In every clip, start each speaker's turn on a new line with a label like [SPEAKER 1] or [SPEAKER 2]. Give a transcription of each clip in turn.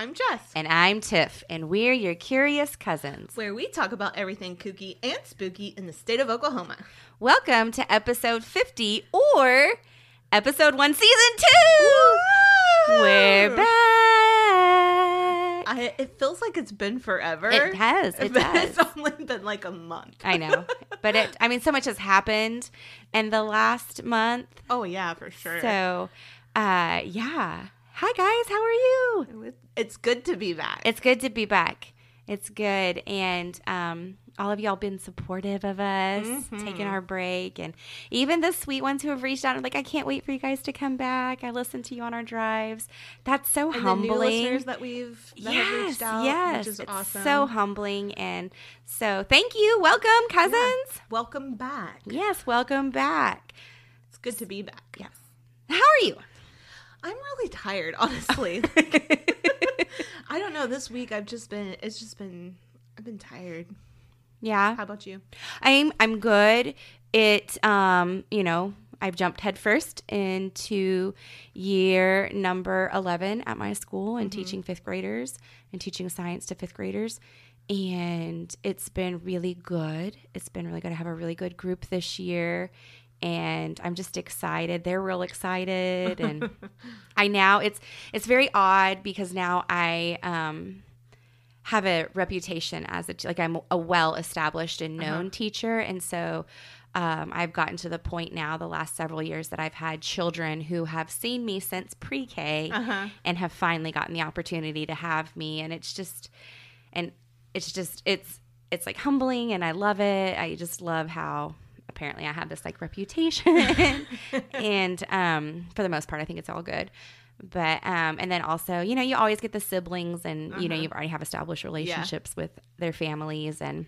[SPEAKER 1] I'm Jess,
[SPEAKER 2] And I'm Tiff, and we're your curious cousins.
[SPEAKER 1] where we talk about everything kooky and spooky in the state of Oklahoma.
[SPEAKER 2] Welcome to episode 50 or episode one, season two. We're back.
[SPEAKER 1] I, it feels like it's been forever.
[SPEAKER 2] It has. It has.
[SPEAKER 1] It's only been like a month.
[SPEAKER 2] I know. But it, I mean, so much has happened in the last month.
[SPEAKER 1] Oh yeah, for sure.
[SPEAKER 2] So, uh, yeah. Hi, guys. How are you?
[SPEAKER 1] it's good to be back.
[SPEAKER 2] It's good to be back. It's good. And um, all of y'all been supportive of us,
[SPEAKER 1] Mhm.
[SPEAKER 2] taking our break. And even the sweet ones who have reached out and like, I can't wait for you guys to come back. I listen to you on our drives. That's so
[SPEAKER 1] and
[SPEAKER 2] humbling.
[SPEAKER 1] the new listeners that we've that
[SPEAKER 2] yes,
[SPEAKER 1] reached out,
[SPEAKER 2] yes.
[SPEAKER 1] which awesome.
[SPEAKER 2] so humbling. And so thank you. Welcome, cousins.
[SPEAKER 1] Welcome back.
[SPEAKER 2] Yes, welcome back.
[SPEAKER 1] It's good to be back.
[SPEAKER 2] Yes. How are you?
[SPEAKER 1] I'm really tired, honestly. Like, I don't know. This week I've just been. It's just been. I've been tired.
[SPEAKER 2] yeah.
[SPEAKER 1] How about you?
[SPEAKER 2] I'm I'm good. It um, you know, I've jumped headfirst into year number 11 at my school and teaching 5th graders and teaching science to 5th graders. And it's been really good. It's been really good. I have a really good group this year and I'm just excited. They're real excited and I now it's it's very odd because now I um have a reputation as a like I'm a well established and known teacher, and so um, I've gotten to the point now the last several years that I've had children who have seen me since pre K
[SPEAKER 1] Uh-huh.
[SPEAKER 2] and have finally gotten the opportunity to have me, and it's just and it's just it's it's like humbling, and I love it. I just love how apparently I have this like reputation, and um, for the most part, I think it's all good. But um, and then also, you know, you always get the siblings, and you know,
[SPEAKER 1] Uh-huh.
[SPEAKER 2] you already have established relationships with their families, and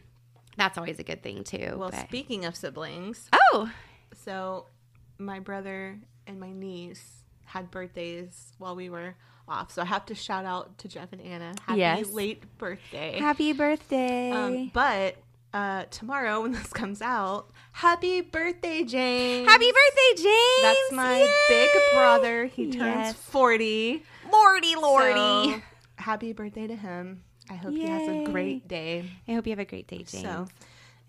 [SPEAKER 2] that's always a good thing too.
[SPEAKER 1] Well,
[SPEAKER 2] but-
[SPEAKER 1] speaking of siblings,
[SPEAKER 2] oh,
[SPEAKER 1] so my brother and my niece had birthdays while we were off. So I have to shout out to Jeff and Anna. Happy
[SPEAKER 2] Yes.
[SPEAKER 1] late birthday.
[SPEAKER 2] happy birthday!
[SPEAKER 1] Um, but uh, tomorrow when this comes out, happy birthday, James.
[SPEAKER 2] happy birthday, James!
[SPEAKER 1] That's my
[SPEAKER 2] Yay!
[SPEAKER 1] big brother. He turns
[SPEAKER 2] Yes.
[SPEAKER 1] 40.
[SPEAKER 2] Lordy, Lordy.
[SPEAKER 1] So, happy birthday to him. I hope he has a great day.
[SPEAKER 2] I hope you have a great day, James.
[SPEAKER 1] So,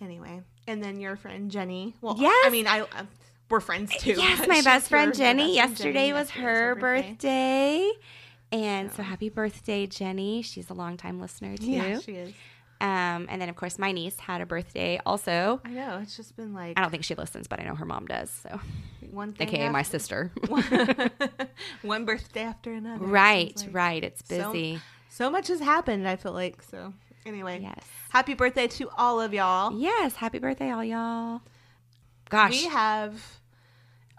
[SPEAKER 1] anyway, and then your friend Jenny. Well,
[SPEAKER 2] Yes.
[SPEAKER 1] I mean, I uh, we're friends too.
[SPEAKER 2] yes, my best friend Jenny. Yesterday
[SPEAKER 1] Jenny.
[SPEAKER 2] was
[SPEAKER 1] Yesterday
[SPEAKER 2] her birthday. And so.
[SPEAKER 1] So.
[SPEAKER 2] happy birthday, Jenny. She's a longtime listener too.
[SPEAKER 1] Yeah, she is.
[SPEAKER 2] Um, and then of course my niece had a birthday also.
[SPEAKER 1] I know. It's just been like
[SPEAKER 2] I don't think she listens, but I know her mom does. So,
[SPEAKER 1] one thing,
[SPEAKER 2] aka my sister.
[SPEAKER 1] one birthday after another.
[SPEAKER 2] right,
[SPEAKER 1] It's like-
[SPEAKER 2] right. It's
[SPEAKER 1] so-
[SPEAKER 2] busy.
[SPEAKER 1] So much has happened. I feel like so. Anyway,
[SPEAKER 2] yes.
[SPEAKER 1] happy birthday to all of y'all.
[SPEAKER 2] Yes. Happy birthday, all y'all. Gosh.
[SPEAKER 1] We have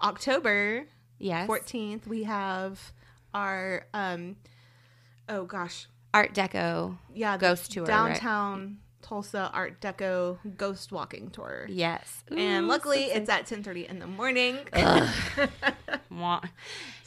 [SPEAKER 1] October
[SPEAKER 2] yes.
[SPEAKER 1] 14th. We have our um. Oh gosh,
[SPEAKER 2] Art Deco.
[SPEAKER 1] yeah,
[SPEAKER 2] Ghost tour, right?
[SPEAKER 1] downtown Tulsa Art Deco ghost walking tour.
[SPEAKER 2] Yes.
[SPEAKER 1] And luckily,
[SPEAKER 2] so
[SPEAKER 1] it's at 10:30 in the morning.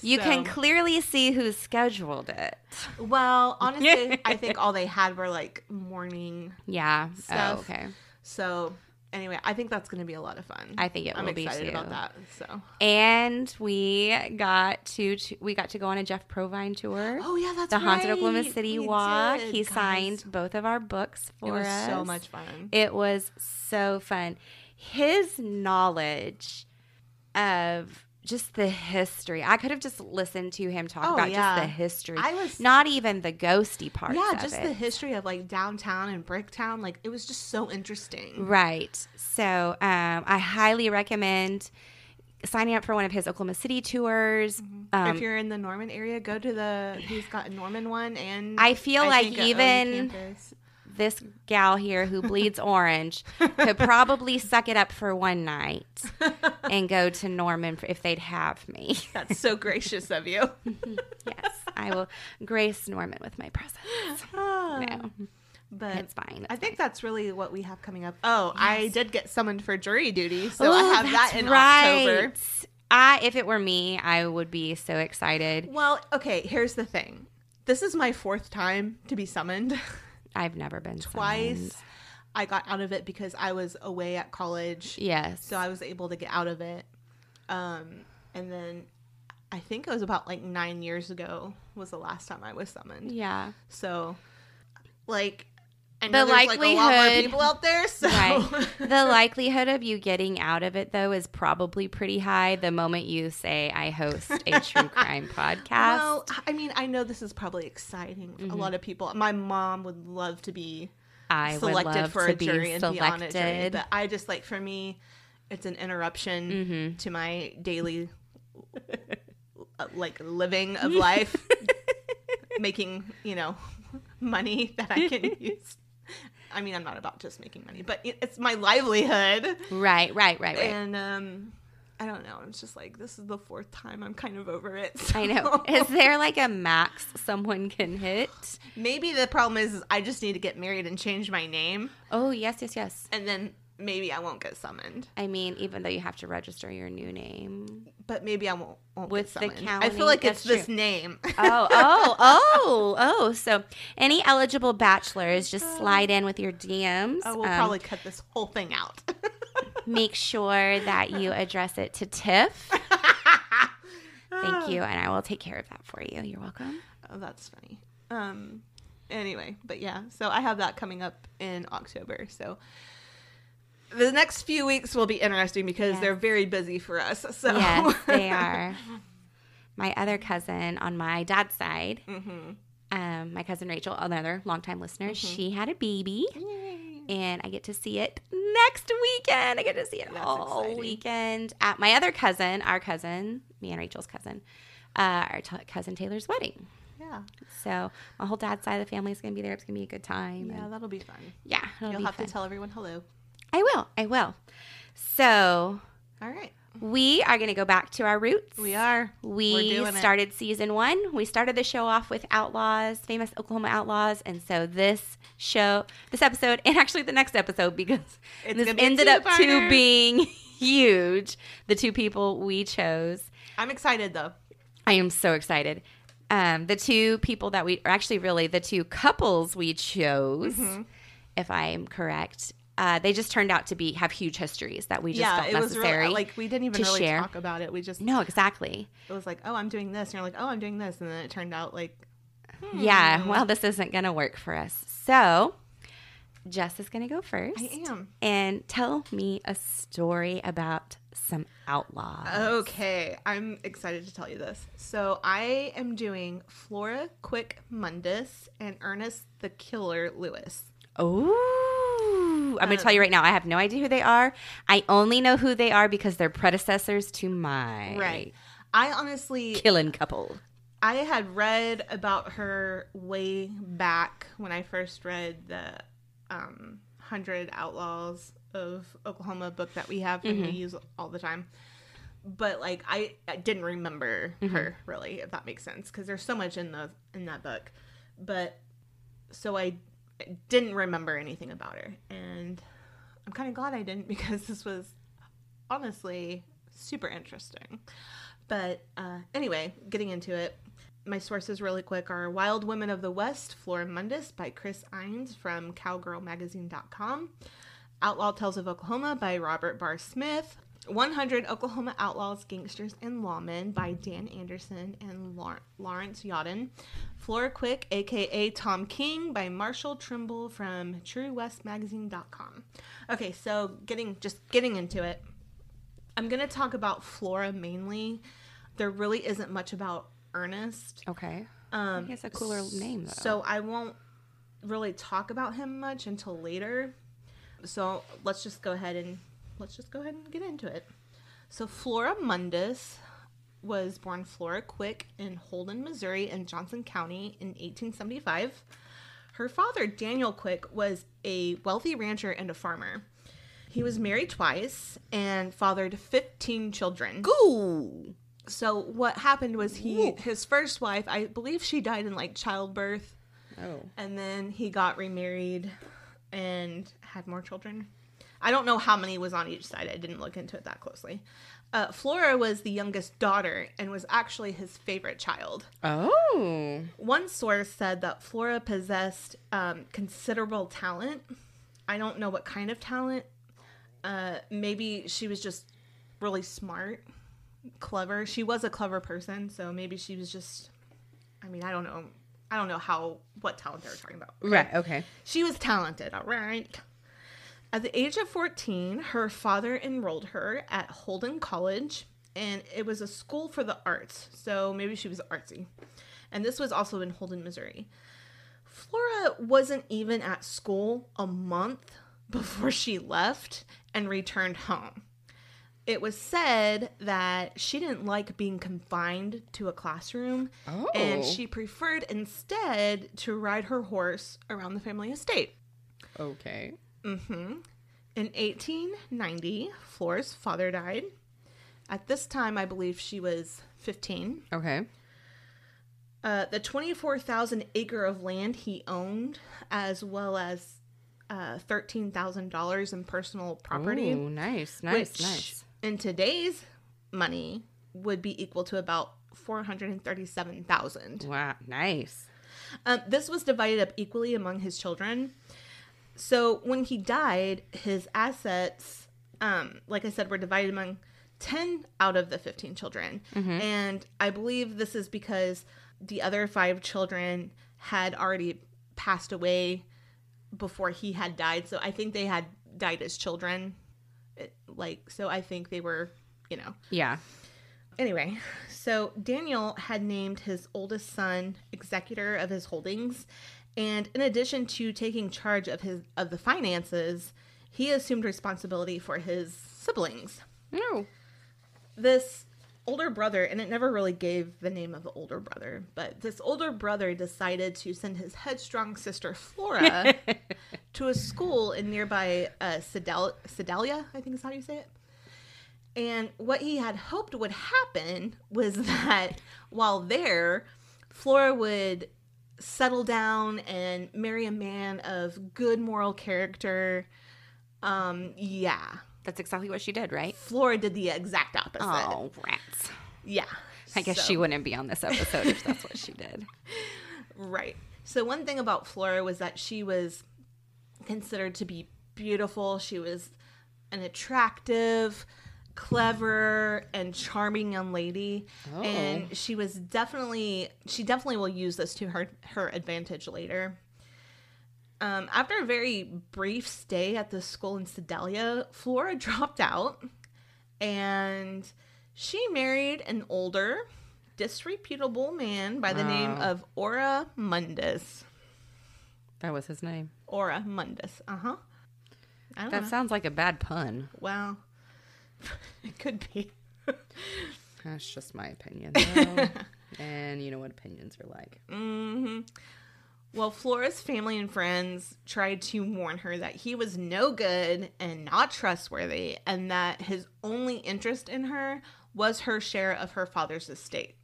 [SPEAKER 2] You can clearly see who scheduled it.
[SPEAKER 1] well, honestly, I think all they had were like morning
[SPEAKER 2] Yeah.
[SPEAKER 1] Oh, stuff.
[SPEAKER 2] Oh, okay.
[SPEAKER 1] So anyway, I think that's going to be a lot of fun.
[SPEAKER 2] I think it
[SPEAKER 1] I'm
[SPEAKER 2] will be
[SPEAKER 1] I'm
[SPEAKER 2] excited
[SPEAKER 1] about that. So.
[SPEAKER 2] And we got to, to we got to go on a Jeff Provine tour.
[SPEAKER 1] Oh yeah, that's
[SPEAKER 2] the Haunted. Oklahoma City
[SPEAKER 1] We
[SPEAKER 2] Walk.
[SPEAKER 1] did,
[SPEAKER 2] He
[SPEAKER 1] guys.
[SPEAKER 2] signed both of our books for
[SPEAKER 1] It was
[SPEAKER 2] us.
[SPEAKER 1] so much fun.
[SPEAKER 2] It was so fun. His knowledge of just the history. I could have just listened to him talk
[SPEAKER 1] Oh,
[SPEAKER 2] about
[SPEAKER 1] yeah.
[SPEAKER 2] just the history.
[SPEAKER 1] I was
[SPEAKER 2] not even the ghosty part.
[SPEAKER 1] yeah, just
[SPEAKER 2] it.
[SPEAKER 1] the history of like downtown and Bricktown. Like it was just so interesting.
[SPEAKER 2] Right. So um, I highly recommend signing up for one of his Oklahoma City tours. Um,
[SPEAKER 1] if you're in the Norman area, go to the. He's got a Norman one, and
[SPEAKER 2] I feel like
[SPEAKER 1] think
[SPEAKER 2] even-. This gal here who bleeds orange could probably suck it up for one night and go to Norman if they'd have me.
[SPEAKER 1] That's so gracious of you.
[SPEAKER 2] yes, I will grace Norman with my presence. Ah. No,
[SPEAKER 1] But
[SPEAKER 2] it's fine.
[SPEAKER 1] I
[SPEAKER 2] it's
[SPEAKER 1] think that's really what we have coming up. Oh, I did get summoned for jury duty, so I
[SPEAKER 2] oh,
[SPEAKER 1] have that in
[SPEAKER 2] right.
[SPEAKER 1] October.
[SPEAKER 2] I, if it were me, I would be so excited.
[SPEAKER 1] Well, okay, here's the thing. This is my fourth time to be summoned.
[SPEAKER 2] I've never been
[SPEAKER 1] Twice
[SPEAKER 2] summoned.
[SPEAKER 1] I got out of it because I was away at college.
[SPEAKER 2] Yes.
[SPEAKER 1] So I was able to get out of it. Um, and then I think it was about like nine years ago was the last time I was summoned.
[SPEAKER 2] Yeah.
[SPEAKER 1] So, like, I
[SPEAKER 2] The
[SPEAKER 1] there's like a lot more
[SPEAKER 2] likelihood-
[SPEAKER 1] people out there. So,
[SPEAKER 2] Right. The likelihood of you getting out of it, though, is probably pretty high the moment you say, I host a true crime podcast.
[SPEAKER 1] well, I mean, I know this is probably exciting for a
[SPEAKER 2] Mm-hmm.
[SPEAKER 1] lot of people. My mom would love to be
[SPEAKER 2] I would
[SPEAKER 1] selected
[SPEAKER 2] love
[SPEAKER 1] for
[SPEAKER 2] to
[SPEAKER 1] a jury and be on a jury, but I just like for me, it's an interruption
[SPEAKER 2] Mm-hmm.
[SPEAKER 1] to my daily, uh, like living of life, making you know money that I can use. I mean, I'm not about just making money, but it's my livelihood.
[SPEAKER 2] right, right, right, right.
[SPEAKER 1] And um, I don't know. It's just like this is the fourth time. I'm kind of over it.
[SPEAKER 2] I know. Is there like a max someone can hit?
[SPEAKER 1] Maybe the problem is, is I just need to get married and change my name,
[SPEAKER 2] Oh, yes, yes, yes.
[SPEAKER 1] and then maybe I won't get summoned.
[SPEAKER 2] I mean, even though you have to register your new name.
[SPEAKER 1] But maybe I won't. won't
[SPEAKER 2] With
[SPEAKER 1] get
[SPEAKER 2] the county,
[SPEAKER 1] I feel like it's this name.
[SPEAKER 2] Oh, oh, oh, oh. So, any eligible bachelors, just slide in with your DMs.
[SPEAKER 1] Oh, we'll
[SPEAKER 2] Um,
[SPEAKER 1] probably cut this whole thing out.
[SPEAKER 2] make sure that you address it to Tiff. Thank you, and I will take care of that for you. You're welcome.
[SPEAKER 1] oh, that's funny. Um. Anyway, but yeah, so I have that coming up in October. So the next few weeks will be interesting because
[SPEAKER 2] Yes.
[SPEAKER 1] they're very busy for us. So
[SPEAKER 2] Yes, they are. My other cousin on my dad's side,
[SPEAKER 1] mm-hmm.
[SPEAKER 2] um, my cousin Rachel, another longtime listener, she had a baby, and I get to see it next weekend. I get to see it
[SPEAKER 1] That's
[SPEAKER 2] all
[SPEAKER 1] exciting.
[SPEAKER 2] weekend at my other cousin, our cousin, me and Rachel's cousin, uh, our t- cousin Taylor's wedding.
[SPEAKER 1] Yeah.
[SPEAKER 2] So my whole dad's side of the family is going to be there. It's going to be a good time.
[SPEAKER 1] Yeah, that'll be fun.
[SPEAKER 2] yeah,
[SPEAKER 1] You'll have
[SPEAKER 2] fun.
[SPEAKER 1] to tell everyone hello.
[SPEAKER 2] I will. I will. So
[SPEAKER 1] All right.
[SPEAKER 2] we are going to go back to our roots.
[SPEAKER 1] We are.
[SPEAKER 2] We
[SPEAKER 1] doing it.
[SPEAKER 2] started season one. We started the show off with Outlaws, famous Oklahoma Outlaws, and so this show, this episode, and actually the next episode, because
[SPEAKER 1] It's
[SPEAKER 2] this ended up to being huge. The two people we chose.
[SPEAKER 1] I'm excited though.
[SPEAKER 2] I am so excited. Um, the two people that we, or actually, really, the two couples we chose,
[SPEAKER 1] Mm-hmm.
[SPEAKER 2] if I am correct, uh, they just turned out to be have huge histories that we just
[SPEAKER 1] yeah,
[SPEAKER 2] felt
[SPEAKER 1] it was
[SPEAKER 2] necessary.
[SPEAKER 1] really like we didn't even really
[SPEAKER 2] share.
[SPEAKER 1] talk about it. We just
[SPEAKER 2] no, exactly.
[SPEAKER 1] it was like, oh, I'm doing this, and you're like, oh, I'm doing this, and then it turned out like,
[SPEAKER 2] Yeah,
[SPEAKER 1] Hmm.
[SPEAKER 2] well, this isn't going to work for us. So, Jess is going to go first
[SPEAKER 1] I am.
[SPEAKER 2] and tell me a story about some outlaws.
[SPEAKER 1] Okay, I'm excited to tell you this. So I am doing Flora Quick Mundis and Ernest the Killer Lewis.
[SPEAKER 2] Oh, I'm going to tell you right now, I have no idea who they are. I only know who they are because they're predecessors to my
[SPEAKER 1] Right. I honestly,
[SPEAKER 2] killing couple.
[SPEAKER 1] I had read about her way back when I first read the um, Hundred Outlaws of Oklahoma book that we have and we use all the time. But like I, I didn't remember her really, if that makes sense, because there's so much in the in that book. But so I didn't remember anything about her, and I'm kind of glad I didn't because this was honestly super interesting. But uh, anyway, getting into it, my sources really quick are Wild Women of the West, Flora Mundis by Chris Enns from cowgirlmagazine.com, Outlaw Tales of Oklahoma by Robert Barr Smith, 100 Oklahoma Outlaws, Gangsters, and Lawmen by Dan Anderson and Laurence Yadon, Flora Quick, aka Tom King by Marshall Trimble from TrueWestMagazine.com. Okay, so getting just getting into it. I'm going to talk about Flora mainly. There really isn't much about Ernest.
[SPEAKER 2] Okay.
[SPEAKER 1] Um,
[SPEAKER 2] He has a cooler name, though.
[SPEAKER 1] So I won't really talk about him much until later. So let's just go ahead and let's just go ahead and get into it. So Flora Mundis was born Flora Quick in Holden, Missouri, in Johnson County in 1875. Her father, Daniel Quick, was a wealthy rancher and a farmer. He was married twice and fathered 15 children.
[SPEAKER 2] Ooh.
[SPEAKER 1] So what happened was he his first wife, I believe she died in like childbirth,
[SPEAKER 2] Oh.
[SPEAKER 1] and then he got remarried and had more children. I don't know how many was on each side. I didn't look into it that closely. Uh, Flora was the youngest daughter and was actually his favorite child.
[SPEAKER 2] Oh.
[SPEAKER 1] One source said that Flora possessed um, considerable talent. I don't know what kind of talent. Uh, maybe she was just really smart. clever. She was a clever person, so maybe she was just. I mean, I don't know. I don't know how what talent they were talking about.
[SPEAKER 2] Right. Okay.
[SPEAKER 1] She was talented, all right. At the age of 14, her father enrolled her at Holden College, and it was a school for the arts, so maybe she was artsy. And this was also in Holden, Missouri. Flora wasn't even at school a month before she left and returned home. It was said that she didn't like being confined to a classroom
[SPEAKER 2] Oh.
[SPEAKER 1] and she preferred instead to ride her horse around the family estate.
[SPEAKER 2] Okay.
[SPEAKER 1] Hmm In 1890, Flora's father died. At this time, I believe she was 15.
[SPEAKER 2] Okay.
[SPEAKER 1] Uh, the 24,000 acre of land he owned, as well as uh, $13,000 in personal property,
[SPEAKER 2] Ooh, nice. Nice.
[SPEAKER 1] which
[SPEAKER 2] nice.
[SPEAKER 1] in today's money would be equal to about 437,000.
[SPEAKER 2] Wow. Nice.
[SPEAKER 1] Um, this was divided up equally among his children. So when he died, his assets, um, like I said, were divided among 10 out of the 15 children. And I believe this is because the other five children had already passed away before he had died. So I think they had died as children. It, like, so I think they were, you know,
[SPEAKER 2] Yeah.
[SPEAKER 1] Anyway, so Daniel had named his oldest son executor of his holdings, and in addition to taking charge of his of the finances, he assumed responsibility for his siblings.
[SPEAKER 2] No.
[SPEAKER 1] This older brother, and it never really gave the name of the older brother, but this older brother decided to send his headstrong sister Flora to a school in nearby uh, Sedal- Sedalia, I think is how you say it. And what he had hoped would happen was that while there, Flora would settle down and marry a man of good moral character. Um, yeah.
[SPEAKER 2] That's exactly what she did, right?
[SPEAKER 1] Flora did the exact opposite.
[SPEAKER 2] Oh, rats.
[SPEAKER 1] Yeah.
[SPEAKER 2] I guess
[SPEAKER 1] So-
[SPEAKER 2] she wouldn't be on this episode if that's what she did.
[SPEAKER 1] Right. So one thing about Flora was that she was considered to be beautiful. She was an attractive, clever, and charming young lady.
[SPEAKER 2] Oh.
[SPEAKER 1] And she was definitely she definitely will use this to her her advantage later. Um, after a very brief stay at the school in Sedalia, Flora dropped out and she married an older, disreputable man by the name of Ora Mundis.
[SPEAKER 2] That was his name.
[SPEAKER 1] Ora Mundis. Uh huh. I don't
[SPEAKER 2] That
[SPEAKER 1] know.
[SPEAKER 2] sounds like a bad pun.
[SPEAKER 1] well, it could be.
[SPEAKER 2] That's just my opinion. though. and you know what opinions are like.
[SPEAKER 1] hmm Well, Flora's family and friends tried to warn her that he was no good and not trustworthy, and that his only interest in her was her share of her father's estate.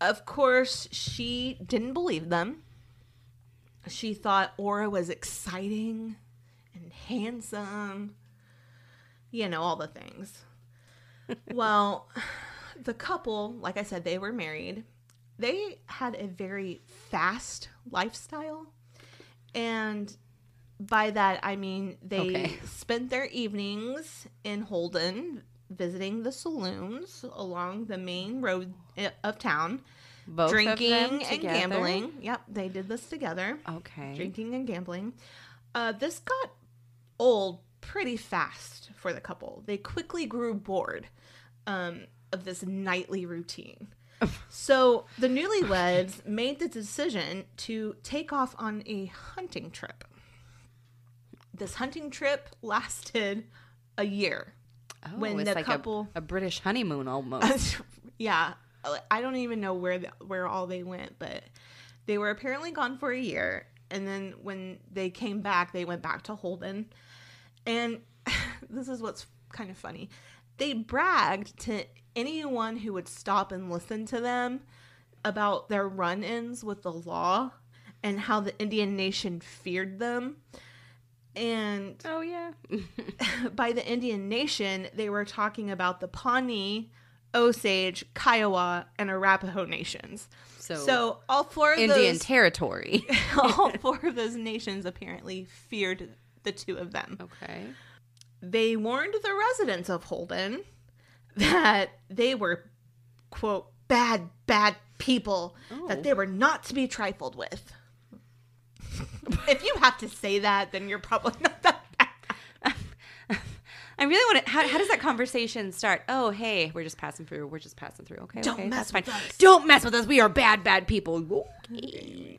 [SPEAKER 1] Of course, she didn't believe them. She thought Ora was exciting and handsome. You know, all the things. well, the couple, like I said, they were married. They had a very fast lifestyle. And by that i mean they
[SPEAKER 2] Okay.
[SPEAKER 1] spent their evenings in holden visiting the saloons along the main road of town.
[SPEAKER 2] Both
[SPEAKER 1] drinking and gambling. Yep they did this together.
[SPEAKER 2] Okay.
[SPEAKER 1] drinking and gambling. Uh, this got old pretty fast for the couple they quickly grew bored um, of this nightly routine so the newlyweds made the decision to take off on a hunting trip. This hunting trip lasted a year.
[SPEAKER 2] Oh,
[SPEAKER 1] when the
[SPEAKER 2] like
[SPEAKER 1] couple-
[SPEAKER 2] a, a British honeymoon almost.
[SPEAKER 1] yeah, I don't even know where the, where all they went, but they were apparently gone for a year. And then when they came back, they went back to Holden. And this is what's kind of funny. They bragged to anyone who would stop and listen to them about their run ins with the law and how the Indian nation feared them. And
[SPEAKER 2] oh yeah.
[SPEAKER 1] by the Indian nation, they were talking about the Pawnee, Osage, Kiowa, and Arapaho nations.
[SPEAKER 2] so,
[SPEAKER 1] So all four of
[SPEAKER 2] Indian
[SPEAKER 1] those,
[SPEAKER 2] territory.
[SPEAKER 1] all four of those nations apparently feared the two of them.
[SPEAKER 2] okay.
[SPEAKER 1] They warned the residents of Holden that they were, quote, bad, bad people,
[SPEAKER 2] Oh.
[SPEAKER 1] that they oh. were not to be trifled with. if you have to say that, then you're probably not that bad.
[SPEAKER 2] I really want to. How, how does that conversation start? Oh, hey, we're just passing through. We're just passing through. Okay,
[SPEAKER 1] Don't
[SPEAKER 2] okay,
[SPEAKER 1] mess
[SPEAKER 2] that's
[SPEAKER 1] with
[SPEAKER 2] fine.
[SPEAKER 1] us.
[SPEAKER 2] Don't mess with us. We are bad, bad people. Okay.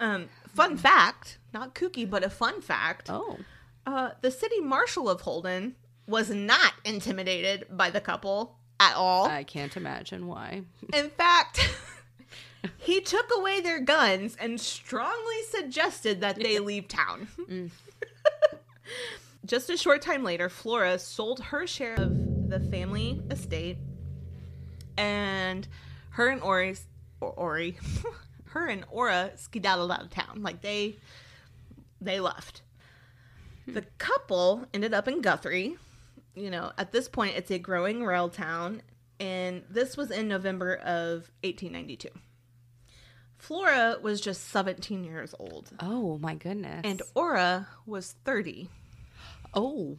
[SPEAKER 1] Um, fun fact, not kooky, but a fun fact.
[SPEAKER 2] Oh,
[SPEAKER 1] Uh, the city marshal of Holden was not intimidated by the couple at all.
[SPEAKER 2] I can't imagine why.
[SPEAKER 1] In fact, he took away their guns and strongly suggested that they leave town. Just a short time later, Flora sold her share of the family estate, and her and Ori, or Ori, her and Ora skedaddled out of town. Like they, they left. The couple ended up in Guthrie. You know, at this point, it's a growing rail town, and this was in November of 1892. Flora was just 17 years old,
[SPEAKER 2] Oh my goodness.
[SPEAKER 1] and Ora was 30.
[SPEAKER 2] oh,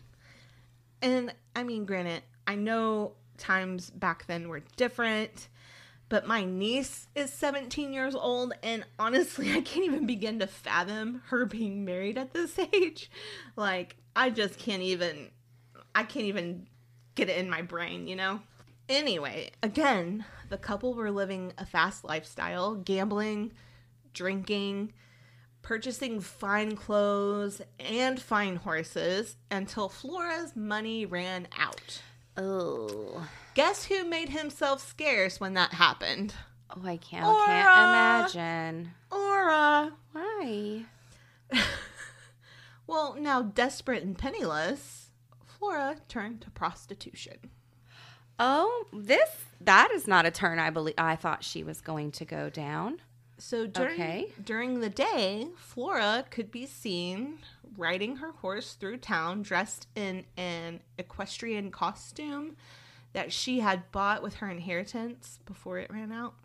[SPEAKER 1] And I mean, granted, I know times back then were different, but my niece is 17 years old, and honestly, I can't even begin to fathom her being married at this age. Like, I just can't even, I can't even get it in my brain, you know? Anyway, again, the couple were living a fast lifestyle, gambling, drinking, purchasing fine clothes and fine horses until Flora's money ran out.
[SPEAKER 2] Oh,
[SPEAKER 1] Guess who made himself scarce when that happened?
[SPEAKER 2] oh! I can't,
[SPEAKER 1] Ora.
[SPEAKER 2] can't imagine.
[SPEAKER 1] Ora.
[SPEAKER 2] Why?
[SPEAKER 1] Well, now desperate and penniless, Flora turned to prostitution.
[SPEAKER 2] Oh, this that is not a turn. I believe I thought she was going to go down.
[SPEAKER 1] So during
[SPEAKER 2] Okay.
[SPEAKER 1] during the day, Flora could be seen riding her horse through town dressed in an equestrian costume that she had bought with her inheritance before it ran out.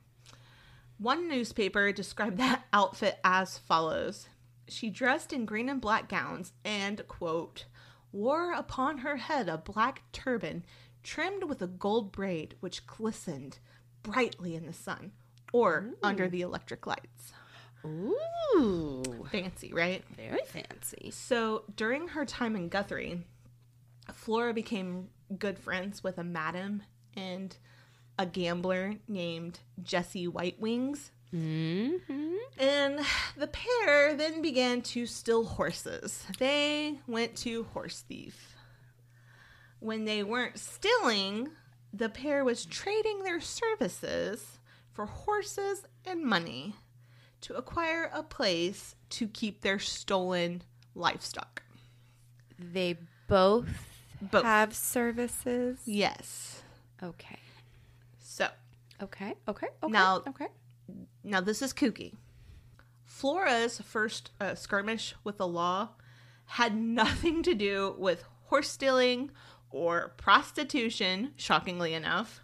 [SPEAKER 1] One newspaper described that outfit as follows. She dressed in green and black gowns and, quote, wore upon her head a black turban trimmed with a gold braid which glistened brightly in the sun or under the electric lights.
[SPEAKER 2] Ooh,
[SPEAKER 1] Fancy, right?
[SPEAKER 2] very fancy.
[SPEAKER 1] So during her time in Guthrie, Flora became good friends with a madam and a gambler named Jesse White Wings.
[SPEAKER 2] Mm-hmm.
[SPEAKER 1] And the pair then began to steal horses. They went to horse thief. When they weren't stealing, the pair was trading their services for horses and money to acquire a place to keep their stolen livestock.
[SPEAKER 2] They both,
[SPEAKER 1] Both.
[SPEAKER 2] have services.
[SPEAKER 1] Yes.
[SPEAKER 2] Okay.
[SPEAKER 1] So
[SPEAKER 2] Okay. Okay. Okay.
[SPEAKER 1] Now-
[SPEAKER 2] okay.
[SPEAKER 1] now this is kooky. Flora's first uh, skirmish with the law had nothing to do with horse stealing or prostitution, shockingly enough.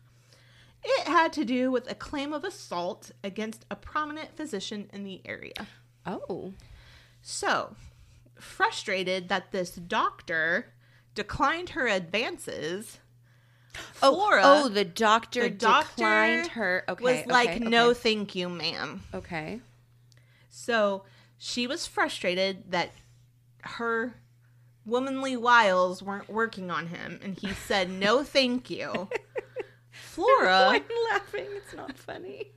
[SPEAKER 1] It had to do with a claim of assault against a prominent physician in the area.
[SPEAKER 2] Oh.
[SPEAKER 1] So, frustrated that this doctor declined her advances, oh, Flora
[SPEAKER 2] oh, the doctor
[SPEAKER 1] the doctor
[SPEAKER 2] declined her. Okay.
[SPEAKER 1] was like,
[SPEAKER 2] okay,
[SPEAKER 1] no, thank you, ma'am.
[SPEAKER 2] Okay.
[SPEAKER 1] So she was frustrated that her womanly wiles weren't working on him, and he said, no, thank you. Flora,
[SPEAKER 2] I'm laughing. It's not funny.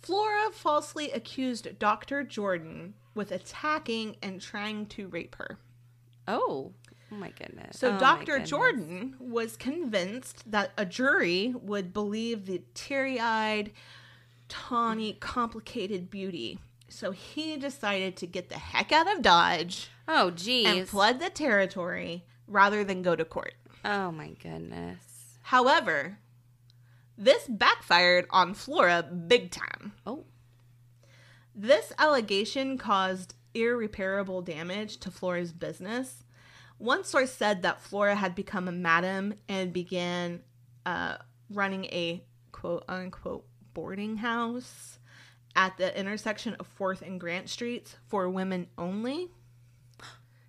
[SPEAKER 1] Flora falsely accused Dr. Jordan with attacking and trying to rape her.
[SPEAKER 2] Oh. Oh my goodness.
[SPEAKER 1] So
[SPEAKER 2] Oh
[SPEAKER 1] Dr.
[SPEAKER 2] goodness.
[SPEAKER 1] Jordan was convinced that a jury would believe the teary-eyed, tawny, complicated beauty. So he decided to get the heck out of Dodge
[SPEAKER 2] Oh geez.
[SPEAKER 1] and fled the territory rather than go to court.
[SPEAKER 2] oh my goodness.
[SPEAKER 1] However, this backfired on Flora big time.
[SPEAKER 2] Oh.
[SPEAKER 1] This allegation caused irreparable damage to Flora's business. One source said that Flora had become a madam and began uh, running a quote unquote boarding house at the intersection of 4th and Grant Streets for women only.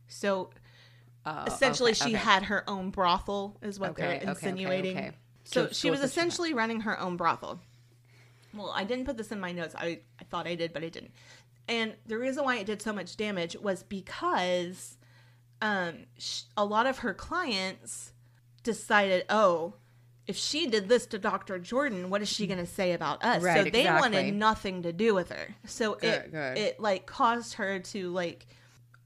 [SPEAKER 1] So
[SPEAKER 2] Oh,
[SPEAKER 1] essentially
[SPEAKER 2] okay,
[SPEAKER 1] she
[SPEAKER 2] okay.
[SPEAKER 1] had her own brothel is what
[SPEAKER 2] Okay,
[SPEAKER 1] they're insinuating. So she was essentially running her own brothel. Well i didn't put this in my notes. I, I thought i did but i didn't. And the reason why it did so much damage was because um sh- a lot of her clients decided oh if she did this to dr jordan what is she going to say about us? So they
[SPEAKER 2] exactly.
[SPEAKER 1] wanted nothing to do with her. So
[SPEAKER 2] Good,
[SPEAKER 1] it
[SPEAKER 2] good.
[SPEAKER 1] it like caused her to like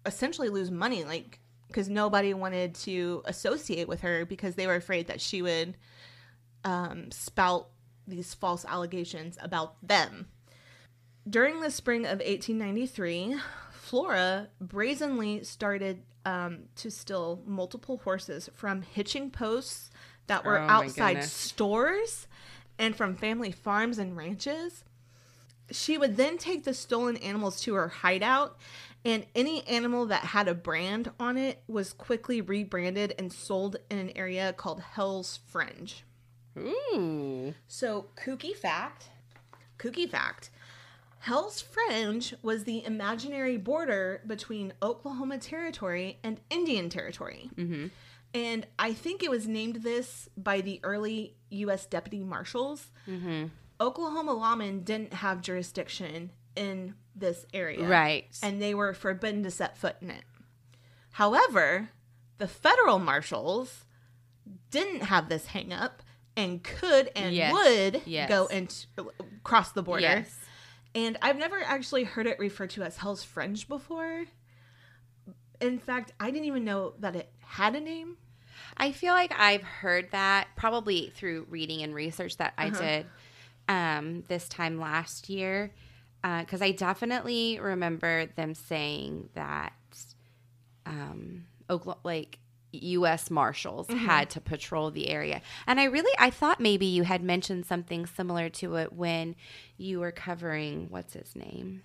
[SPEAKER 1] essentially lose money like because nobody wanted to associate with her because they were afraid that she would um, spout these false allegations about them. During the spring of 1893 flora brazenly started um, to steal multiple horses from hitching posts that were
[SPEAKER 2] Oh
[SPEAKER 1] outside stores and from family farms and ranches. She would then take the stolen animals to her hideout, and any animal that had a brand on it was quickly rebranded and sold in an area called Hell's Fringe.
[SPEAKER 2] Ooh.
[SPEAKER 1] So, kooky fact, kooky fact, Hell's Fringe was the imaginary border between Oklahoma Territory and Indian Territory.
[SPEAKER 2] Mm-hmm.
[SPEAKER 1] And I think it was named this by the early U.S. deputy marshals.
[SPEAKER 2] Mm-hmm.
[SPEAKER 1] Oklahoma lawmen didn't have jurisdiction in this area.
[SPEAKER 2] Right.
[SPEAKER 1] And they were forbidden to set foot in it. However, the federal marshals didn't have this hang up and could and
[SPEAKER 2] Yes.
[SPEAKER 1] would
[SPEAKER 2] Yes.
[SPEAKER 1] go and cross the border.
[SPEAKER 2] yes.
[SPEAKER 1] And I've never actually heard it referred to as Hell's Fringe before. In fact, I didn't even know that it had a name.
[SPEAKER 2] I feel like I've heard that probably through reading and research that I
[SPEAKER 1] Uh-huh.
[SPEAKER 2] did um, this time last year. Because I definitely remember them saying that um, Oklahoma, like U.S. Marshals
[SPEAKER 1] Mm-hmm.
[SPEAKER 2] had to patrol the area. And I really, I thought maybe you had mentioned something similar to it when you were covering, what's his name?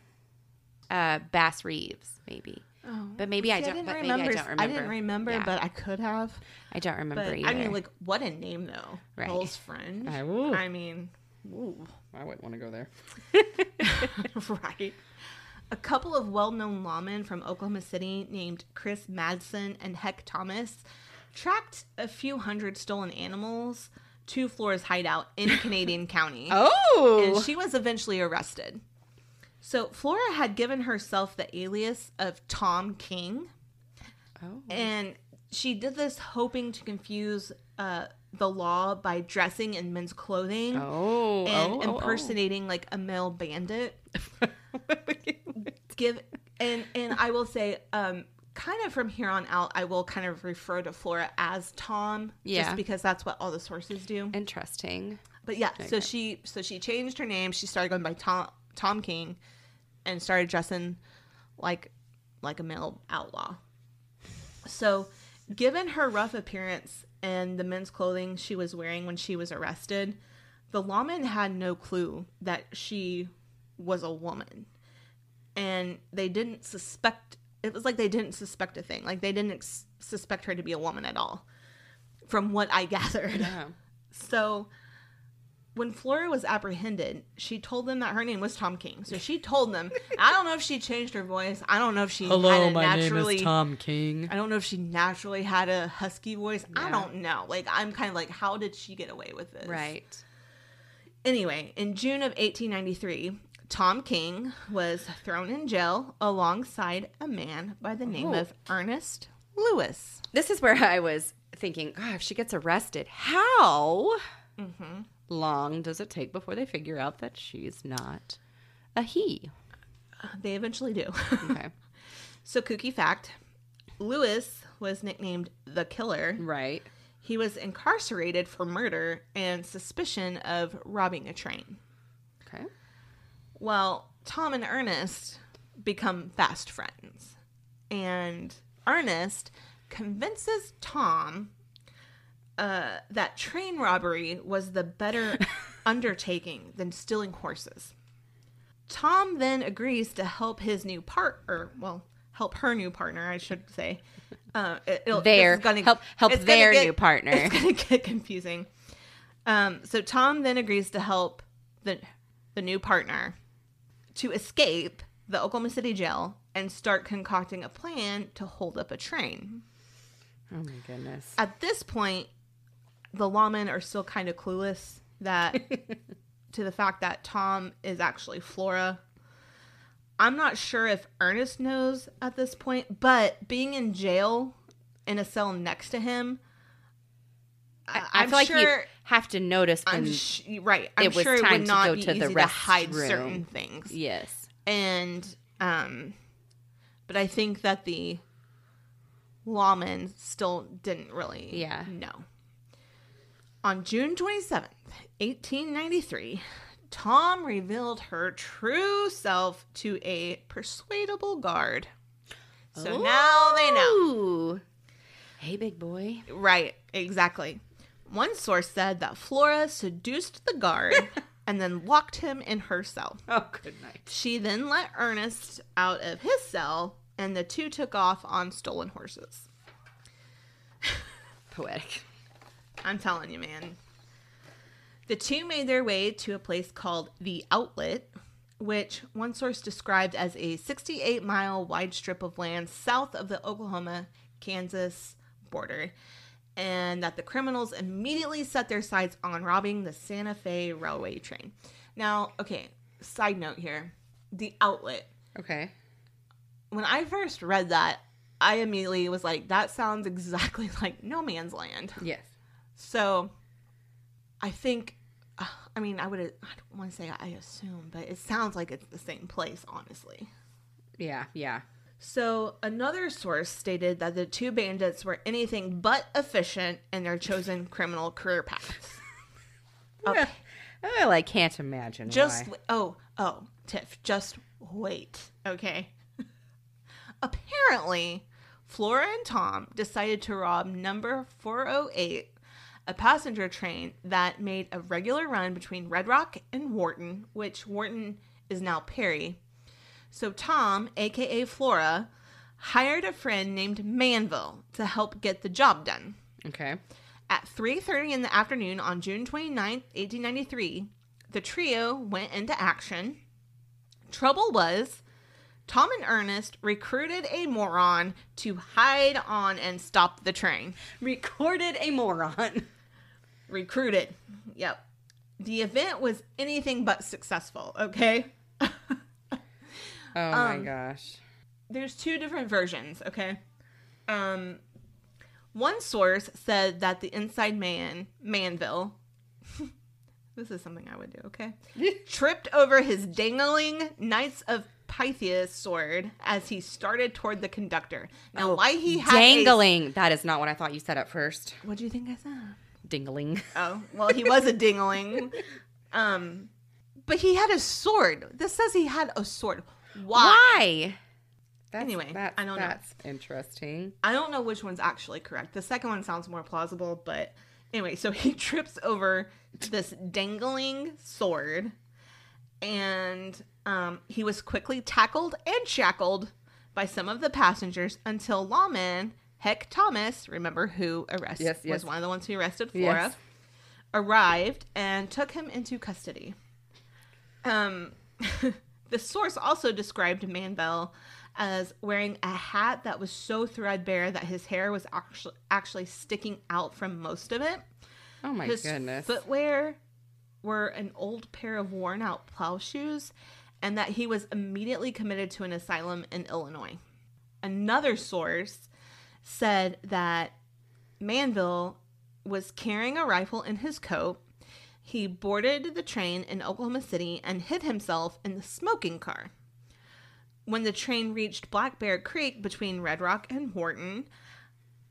[SPEAKER 2] Uh, Bass Reeves, maybe.
[SPEAKER 1] Oh,
[SPEAKER 2] But maybe I don't-
[SPEAKER 1] didn't
[SPEAKER 2] but maybe I don't
[SPEAKER 1] I didn't
[SPEAKER 2] remember.
[SPEAKER 1] remember,
[SPEAKER 2] Yeah.
[SPEAKER 1] but I could have.
[SPEAKER 2] I don't remember
[SPEAKER 1] But
[SPEAKER 2] either.
[SPEAKER 1] I mean, like, what a name though.
[SPEAKER 2] Right.
[SPEAKER 1] Hell's Fringe.
[SPEAKER 2] I-
[SPEAKER 1] I mean, ooh.
[SPEAKER 2] I wouldn't want to go there.
[SPEAKER 1] right. A couple of well-known lawmen from Oklahoma City named Chris Madsen and Heck Thomas tracked a few hundred stolen animals to Flora's hideout in Canadian County.
[SPEAKER 2] Oh,
[SPEAKER 1] and she was eventually arrested. So Flora had given herself the alias of Tom King,
[SPEAKER 2] oh.
[SPEAKER 1] and she did this hoping to confuse uh, the law by dressing in men's clothing
[SPEAKER 2] Oh,
[SPEAKER 1] and
[SPEAKER 2] oh, oh,
[SPEAKER 1] impersonating like a male bandit.
[SPEAKER 2] oh.
[SPEAKER 1] Give and and I will say, um, kind of from here on out, I will kind of refer to Flora as Tom,
[SPEAKER 2] Yeah.
[SPEAKER 1] just because that's what all the sources do.
[SPEAKER 2] Interesting.
[SPEAKER 1] But yeah, so she so she changed her name. She started going by Tom Tom King, and started dressing like like a male outlaw. So, given her rough appearance and the men's clothing she was wearing when she was arrested, the lawmen had no clue that she was a woman, and they didn't suspect. It was like they didn't suspect a thing. Like they didn't ex- suspect her to be a woman at all, from what I gathered.
[SPEAKER 2] Yeah.
[SPEAKER 1] So when Flora was apprehended, she told them that her name was Tom King. So she told them, I don't know if she changed her voice. I don't know if she
[SPEAKER 3] Hello, my
[SPEAKER 1] naturally
[SPEAKER 3] name is Tom King.
[SPEAKER 1] I don't know if she naturally had a husky voice. I don't know. Like I'm kind of like how did she get away with this?
[SPEAKER 2] Right.
[SPEAKER 1] Anyway, in June of 1893, Tom King was thrown in jail alongside a man by the name
[SPEAKER 2] Oh.
[SPEAKER 1] of Ernest Lewis.
[SPEAKER 2] This is where I was thinking, God, if she gets arrested, how
[SPEAKER 1] Mm-hmm.
[SPEAKER 2] Long does it take before they figure out that she's not a he?
[SPEAKER 1] They eventually do.
[SPEAKER 2] Okay.
[SPEAKER 1] so kooky fact, Lewis was nicknamed the killer
[SPEAKER 2] right.
[SPEAKER 1] He was incarcerated for murder and suspicion of robbing a train.
[SPEAKER 2] Okay.
[SPEAKER 1] Well, Tom and Ernest become fast friends. And Ernest convinces Tom uh, that train robbery was the better undertaking than stealing horses. Tom then agrees to help his new partner, well, help her new partner, I should say. Uh, it,
[SPEAKER 2] Their
[SPEAKER 1] gonna-
[SPEAKER 2] help help their
[SPEAKER 1] get-
[SPEAKER 2] new partner.
[SPEAKER 1] it's gonna get confusing. Um, so Tom then agrees to help the the new partner to escape the Oklahoma City jail and start concocting a plan to hold up a train.
[SPEAKER 2] Oh my goodness.
[SPEAKER 1] At this point, the lawmen are still kind of clueless that to the fact that Tom is actually Flora. I'm not sure if Ernest knows at this point, but being in jail in a cell next to him,
[SPEAKER 2] I,
[SPEAKER 1] I,
[SPEAKER 2] feel like
[SPEAKER 1] sure.
[SPEAKER 2] you have to notice
[SPEAKER 1] I'm sh- right. I'm
[SPEAKER 2] it was
[SPEAKER 1] sure it
[SPEAKER 2] time
[SPEAKER 1] would
[SPEAKER 2] to
[SPEAKER 1] not
[SPEAKER 2] go
[SPEAKER 1] be
[SPEAKER 2] to the
[SPEAKER 1] easy to hide
[SPEAKER 2] restroom.
[SPEAKER 1] certain things.
[SPEAKER 2] yes.
[SPEAKER 1] and um but i think that the lawmen still didn't really
[SPEAKER 2] Yeah.
[SPEAKER 1] know on june 27th 1893 tom revealed her true self to a persuadable guard so now they know
[SPEAKER 2] Hey, big boy.
[SPEAKER 1] right exactly one source said that flora seduced the guard and then locked him in her cell
[SPEAKER 2] Oh, good night.
[SPEAKER 1] She then let Ernest out of his cell, and the two took off on stolen horses.
[SPEAKER 2] Poetic.
[SPEAKER 1] I'm telling you, man. The two made their way to a place called the Outlet, which one source described as a 68 mile wide strip of land south of the Oklahoma Kansas border, and that the criminals immediately set their sights on robbing the Santa Fe railway train. Now, okay, side note here the Outlet.
[SPEAKER 2] Okay.
[SPEAKER 1] when I first read that, I immediately was like, that sounds exactly like No Man's Land.
[SPEAKER 2] Yes.
[SPEAKER 1] So I think, uh, I mean, I would, I don't want to say I assume, but it sounds like it's the same place, honestly.
[SPEAKER 2] Yeah. Yeah.
[SPEAKER 1] So another source stated that the two bandits were anything but efficient in their chosen criminal career paths.
[SPEAKER 2] Yeah. I can't imagine
[SPEAKER 1] Just
[SPEAKER 2] why.
[SPEAKER 1] oh oh Tiff, just wait, okay. Apparently, Flora and Tom decided to rob number 408, a passenger train that made a regular run between Red Rock and Wharton, which Wharton is now Perry. So Tom, aka Flora, hired a friend named Manville to help get the job done.
[SPEAKER 2] Okay.
[SPEAKER 1] At 3:30 in the afternoon on June 29th, 1893, the trio went into action. Trouble was, Tom and Ernest recruited a moron to hide on and stop the train.
[SPEAKER 2] Recorded a moron.
[SPEAKER 1] Recruited. Yep. The event was anything but successful, okay?
[SPEAKER 2] Oh my
[SPEAKER 1] Um,
[SPEAKER 2] gosh.
[SPEAKER 1] there's two different versions, okay? Um one source said that the inside man, Manville, this is something I would do, okay? tripped over his dangling Knights of Pythias sword as he started toward the conductor. Now,
[SPEAKER 2] Oh,
[SPEAKER 1] why he had a-
[SPEAKER 2] Dangling. That is not what I thought you said at first.
[SPEAKER 1] what do you think I said?
[SPEAKER 2] Dingling.
[SPEAKER 1] Oh, well, he was a dingling. Um, but he had a sword. This says he had a sword. Why?
[SPEAKER 2] Why? That's,
[SPEAKER 1] Anyway,
[SPEAKER 2] that's,
[SPEAKER 1] I don't know.
[SPEAKER 2] That's interesting.
[SPEAKER 1] I don't know which one's actually correct. The second one sounds more plausible, but anyway, so he trips over this dangling sword and um, he was quickly tackled and shackled by some of the passengers until lawman Heck Thomas, remember who arrested
[SPEAKER 2] Yes, yes.
[SPEAKER 1] was one of the ones who arrested Flora,
[SPEAKER 2] Yes.
[SPEAKER 1] arrived and took him into custody. Um, the source also described Manville as wearing a hat that was so threadbare that his hair was actually actually sticking out from most of it.
[SPEAKER 2] Oh my
[SPEAKER 1] his
[SPEAKER 2] goodness.
[SPEAKER 1] footwear were an old pair of worn out plow shoes, and that he was immediately committed to an asylum in Illinois. Another source said that Manville was carrying a rifle in his coat. He boarded the train in Oklahoma City and hid himself in the smoking car. When the train reached Black Bear Creek between Red Rock and Wharton,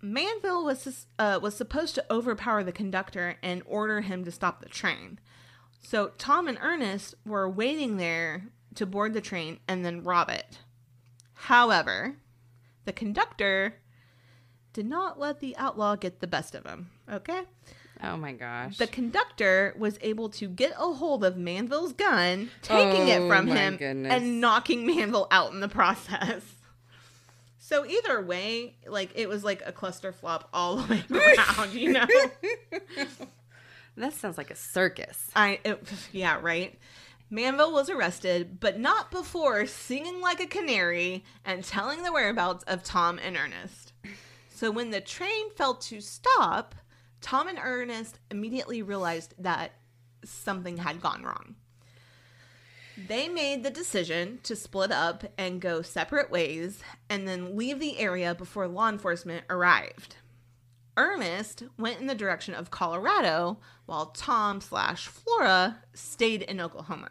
[SPEAKER 1] Manville was uh, was supposed to overpower the conductor and order him to stop the train. So Tom and Ernest were waiting there to board the train and then rob it. However, the conductor did not let the outlaw get the best of him. Okay?
[SPEAKER 2] oh my gosh.
[SPEAKER 1] The conductor was able to get a hold of Manville's gun, taking it
[SPEAKER 2] Oh
[SPEAKER 1] from him
[SPEAKER 2] goodness.
[SPEAKER 1] and knocking Manville out in the process. So either way, like it was like a cluster flop all the way around, you know.
[SPEAKER 2] that sounds like a circus.
[SPEAKER 1] I it, yeah, right. Manville was arrested, but not before singing like a canary and telling the whereabouts of Tom and Ernest. So when the train fell to stop, Tom and Ernest immediately realized that something had gone wrong. They made the decision to split up and go separate ways and then leave the area before law enforcement arrived. Ernest went in the direction of Colorado while Tom slash Flora stayed in Oklahoma.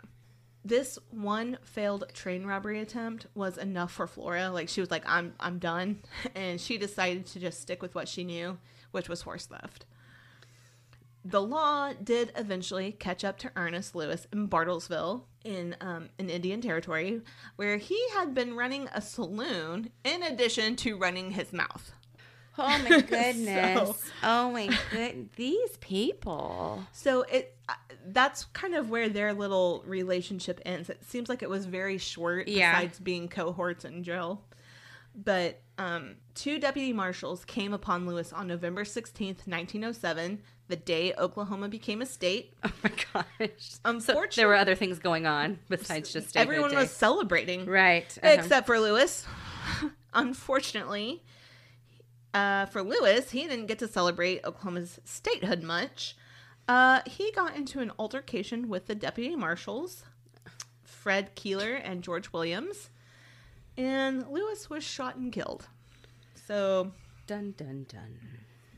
[SPEAKER 1] This one failed train robbery attempt was enough for Flora. Like she was like, I'm I'm done. And she decided to just stick with what she knew, which was horse theft. The law did eventually catch up to Ernest Lewis in Bartlesville in um, in Indian Territory, where he had been running a saloon in addition to running his mouth.
[SPEAKER 2] Oh my goodness. so, oh my good. These people.
[SPEAKER 1] So it that's kind of where their little relationship ends. It seems like it was very short yeah. besides being cohorts in jail. But um, two deputy marshals came upon Lewis on November 16th, 1907, the day Oklahoma became a state.
[SPEAKER 2] Oh my gosh. Unfortunately, so there were other things going on besides just
[SPEAKER 1] Everyone was celebrating.
[SPEAKER 2] Right.
[SPEAKER 1] Uh-huh. Except for Lewis. Unfortunately, uh, for Lewis, he didn't get to celebrate Oklahoma's statehood much. Uh, he got into an altercation with the deputy marshals, Fred Keeler and George Williams, and Lewis was shot and killed. So,
[SPEAKER 2] dun dun dun.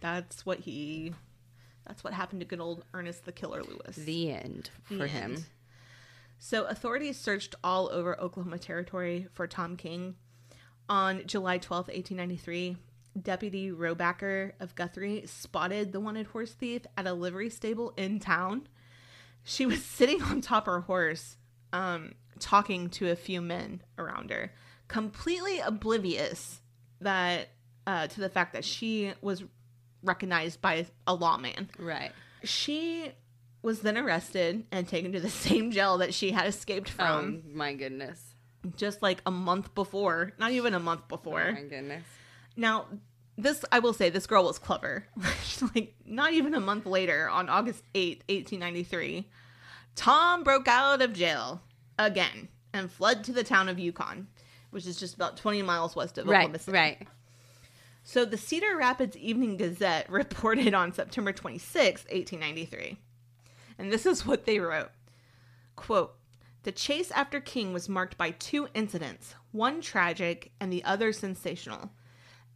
[SPEAKER 1] That's what he. That's what happened to good old Ernest the Killer Lewis.
[SPEAKER 2] The end for the him. End.
[SPEAKER 1] So authorities searched all over Oklahoma Territory for Tom King. On July 12, 1893, Deputy Robacker of Guthrie spotted the wanted horse thief at a livery stable in town. She was sitting on top of her horse, um, talking to a few men around her, completely oblivious that uh, to the fact that she was recognized by a lawman.
[SPEAKER 2] Right.
[SPEAKER 1] She was then arrested and taken to the same jail that she had escaped from.
[SPEAKER 2] Oh my goodness.
[SPEAKER 1] Just like a month before, not even a month before.
[SPEAKER 2] Oh my goodness.
[SPEAKER 1] Now, this I will say this girl was clever. like not even a month later on August 8th, 1893, Tom broke out of jail again and fled to the town of Yukon, which is just about 20 miles west of Oklahoma
[SPEAKER 2] right,
[SPEAKER 1] City.
[SPEAKER 2] Right.
[SPEAKER 1] So the Cedar Rapids Evening Gazette reported on September 26, 1893. And this is what they wrote. Quote, the chase after King was marked by two incidents, one tragic and the other sensational.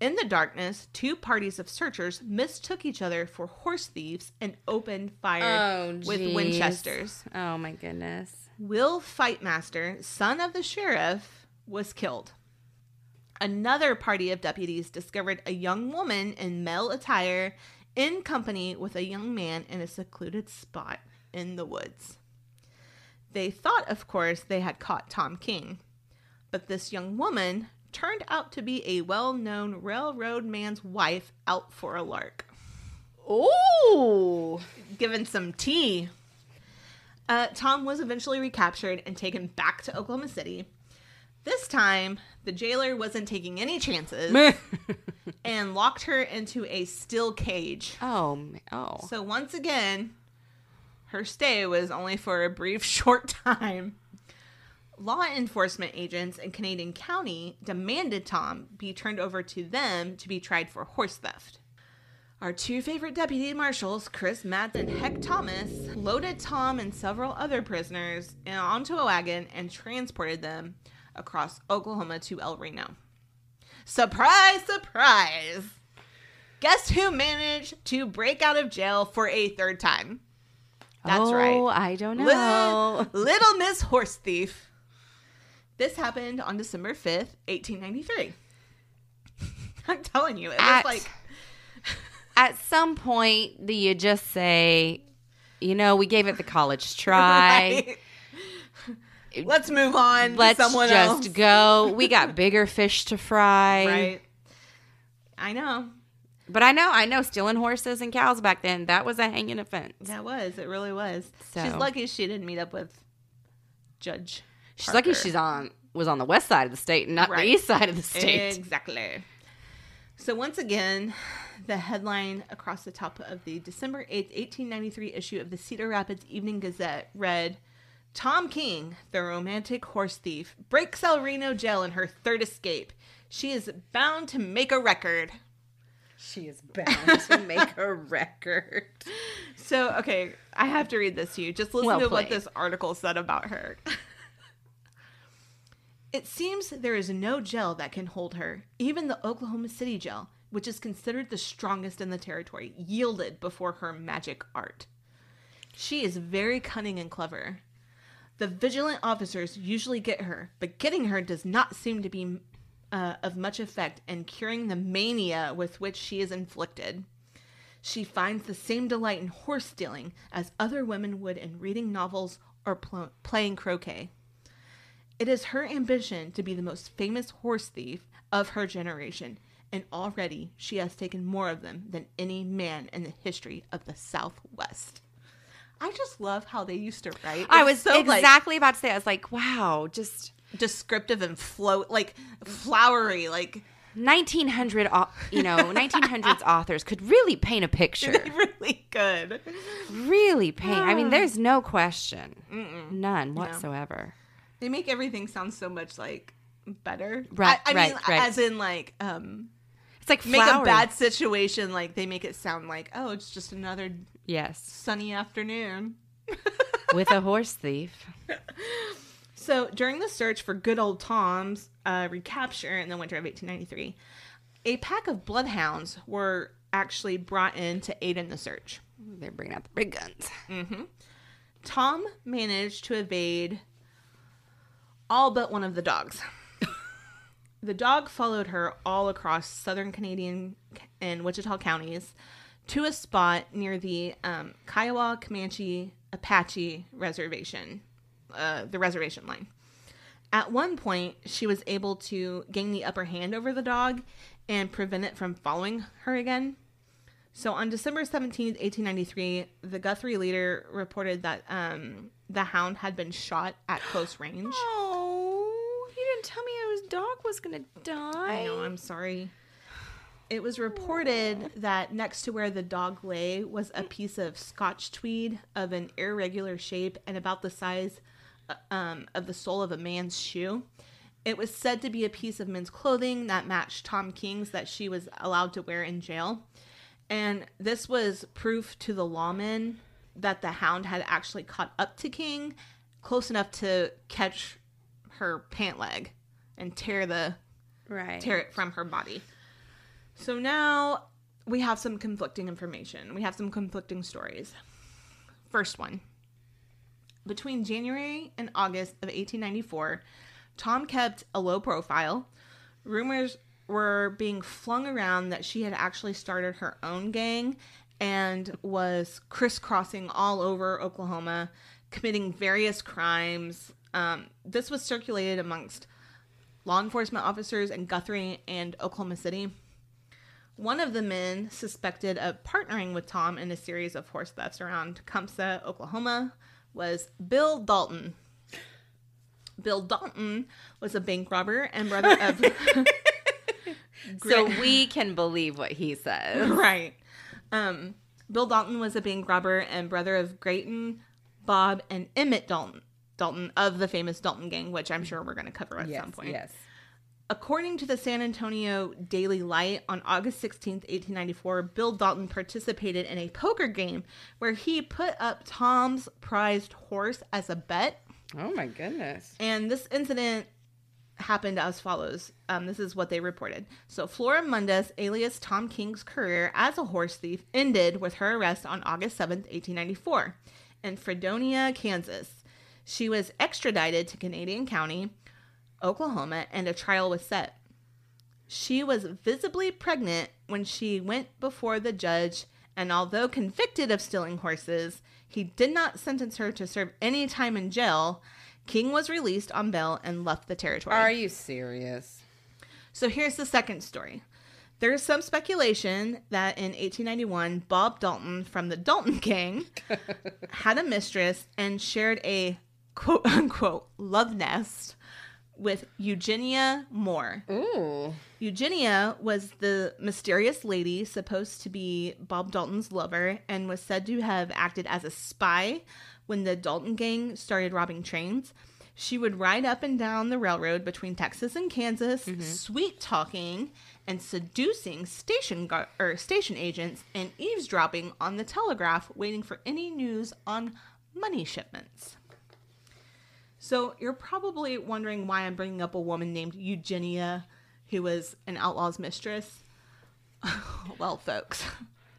[SPEAKER 1] In the darkness, two parties of searchers mistook each other for horse thieves and opened fire oh, with Winchesters.
[SPEAKER 2] Oh my goodness.
[SPEAKER 1] Will Fightmaster, son of the sheriff, was killed. Another party of deputies discovered a young woman in male attire in company with a young man in a secluded spot in the woods. They thought, of course, they had caught Tom King, but this young woman turned out to be a well known railroad man's wife out for a lark.
[SPEAKER 2] Ooh!
[SPEAKER 1] Given some tea. Uh, Tom was eventually recaptured and taken back to Oklahoma City. This time, the jailer wasn't taking any chances and locked her into a steel cage.
[SPEAKER 2] Oh, oh.
[SPEAKER 1] So once again, her stay was only for a brief, short time law enforcement agents in Canadian County demanded Tom be turned over to them to be tried for horse theft. Our two favorite deputy marshals, Chris Matz and Heck Thomas, loaded Tom and several other prisoners onto a wagon and transported them across Oklahoma to El Reno. Surprise, surprise! Guess who managed to break out of jail for a third time?
[SPEAKER 2] That's oh, right. I don't know.
[SPEAKER 1] Little, little Miss Horse Thief. This happened on December 5th, 1893. I'm telling you, it at, was like.
[SPEAKER 2] at some point, do you just say, you know, we gave it the college try.
[SPEAKER 1] right. Let's move on.
[SPEAKER 2] Let's
[SPEAKER 1] just
[SPEAKER 2] else. go. We got bigger fish to fry.
[SPEAKER 1] Right. I know.
[SPEAKER 2] But I know, I know, stealing horses and cows back then, that was a hanging offense.
[SPEAKER 1] That was. It really was. So. She's lucky she didn't meet up with Judge
[SPEAKER 2] She's Parker. lucky she's on was on the west side of the state, not right. the east side of the state.
[SPEAKER 1] Exactly. So once again, the headline across the top of the December 8th, 1893 issue of the Cedar Rapids Evening Gazette read Tom King, the romantic horse thief, breaks El Reno jail in her third escape. She is bound to make a record.
[SPEAKER 2] She is bound to make a record.
[SPEAKER 1] So, okay, I have to read this to you. Just listen
[SPEAKER 2] Well
[SPEAKER 1] to what this article said about her. It seems there is no jail that can hold her. Even the Oklahoma City jail, which is considered the strongest in the territory, yielded before her magic art. She is very cunning and clever. The vigilant officers usually get her, but getting her does not seem to be uh, of much effect in curing the mania with which she is inflicted. She finds the same delight in horse stealing as other women would in reading novels or pl- playing croquet. It is her ambition to be the most famous horse thief of her generation, and already she has taken more of them than any man in the history of the Southwest. I just love how they used to write.
[SPEAKER 2] I was
[SPEAKER 1] so, like,
[SPEAKER 2] exactly about to say, I was like, wow, just
[SPEAKER 1] descriptive and float, like flowery, like
[SPEAKER 2] 1900, you know, 1900s authors could really paint a picture.
[SPEAKER 1] really good.
[SPEAKER 2] Really paint. I
[SPEAKER 1] Ah.
[SPEAKER 2] mean, there's no question. None whatsoever.
[SPEAKER 1] They make everything sound so much like better.
[SPEAKER 2] Right,
[SPEAKER 1] I, I
[SPEAKER 2] right,
[SPEAKER 1] mean,
[SPEAKER 2] right.
[SPEAKER 1] as in like um
[SPEAKER 2] It's like
[SPEAKER 1] make a bad situation like they make it sound like oh it's just another
[SPEAKER 2] Yes,
[SPEAKER 1] sunny afternoon.
[SPEAKER 2] with a horse thief.
[SPEAKER 1] So during the search for good old Tom's uh, recapture in the winter of 1893, a pack of bloodhounds were actually brought in to aid in the search.
[SPEAKER 2] They're bringing out the big guns.
[SPEAKER 1] Tom managed to evade all but one of the dogs. the dog followed her all across southern Canadian and Wichita counties to a spot near the um, Kiowa Comanche Apache Reservation, uh, the reservation line. At one point, she was able to gain the upper hand over the dog and prevent it from following her again. So on December 17th, 1893, the Guthrie leader reported that um, the hound had been shot at close range.
[SPEAKER 2] Oh, didn't tell me his dog was gonna die.
[SPEAKER 1] I know, I'm sorry. It was reported that next to where the dog lay was a piece of scotch tweed of an irregular shape and about the size uh, um, of the sole of a man's shoe. It was said to be a piece of men's clothing that matched Tom King's that she was allowed to wear in jail. And this was proof to the lawmen that the hound had actually caught up to King close enough to catch her pant leg and tear the
[SPEAKER 2] Right.
[SPEAKER 1] tear it from her body. So now we have some conflicting information. We have some conflicting stories. First one. Between January and August of 1894, Tom kept a low profile. Rumors were being flung around that she had actually started her own gang and was crisscrossing all over Oklahoma, committing various crimes. Um, this was circulated amongst law enforcement officers in Guthrie and Oklahoma City. One of the men suspected of partnering with Tom in a series of horse thefts around Tecumseh, Oklahoma, was Bill Dalton. Bill Dalton was a bank robber and brother of
[SPEAKER 2] So we can believe what he says.
[SPEAKER 1] right. Um, Bill Dalton was a bank robber and brother of Grattan, Bob, and Emmett Dalton. Dalton of the famous Dalton gang, which I'm sure we're going to cover at some point. Yes. According to the San Antonio Daily Light, on August 16th, 1894, Bill Dalton participated in a poker game where he put up Tom's prized horse as a bet.
[SPEAKER 2] Oh my goodness.
[SPEAKER 1] And this incident happened as follows. Um, this is what they reported. So, Flora Mundis, alias Tom King's career as a horse thief, ended with her arrest on August 7th, 1894, in Fredonia, Kansas. She was extradited to Canadian County, Oklahoma, and a trial was set. She was visibly pregnant when she went before the judge, and although convicted of stealing horses, he did not sentence her to serve any time in jail. King was released on bail and left the territory.
[SPEAKER 2] Are you serious?
[SPEAKER 1] So here's the second story. There's some speculation that in 1891, Bob Dalton from the Dalton Gang had a mistress and shared a quote unquote love nest with Eugenia Moore.
[SPEAKER 2] Ooh.
[SPEAKER 1] Eugenia was the mysterious lady supposed to be Bob Dalton's lover and was said to have acted as a spy when the Dalton gang started robbing trains. She would ride up and down the railroad between Texas and Kansas, mm-hmm. sweet talking and seducing station gu- or station agents and eavesdropping on the telegraph, waiting for any news on money shipments. So you're probably wondering why I'm bringing up a woman named Eugenia, who was an outlaw's mistress. well, folks,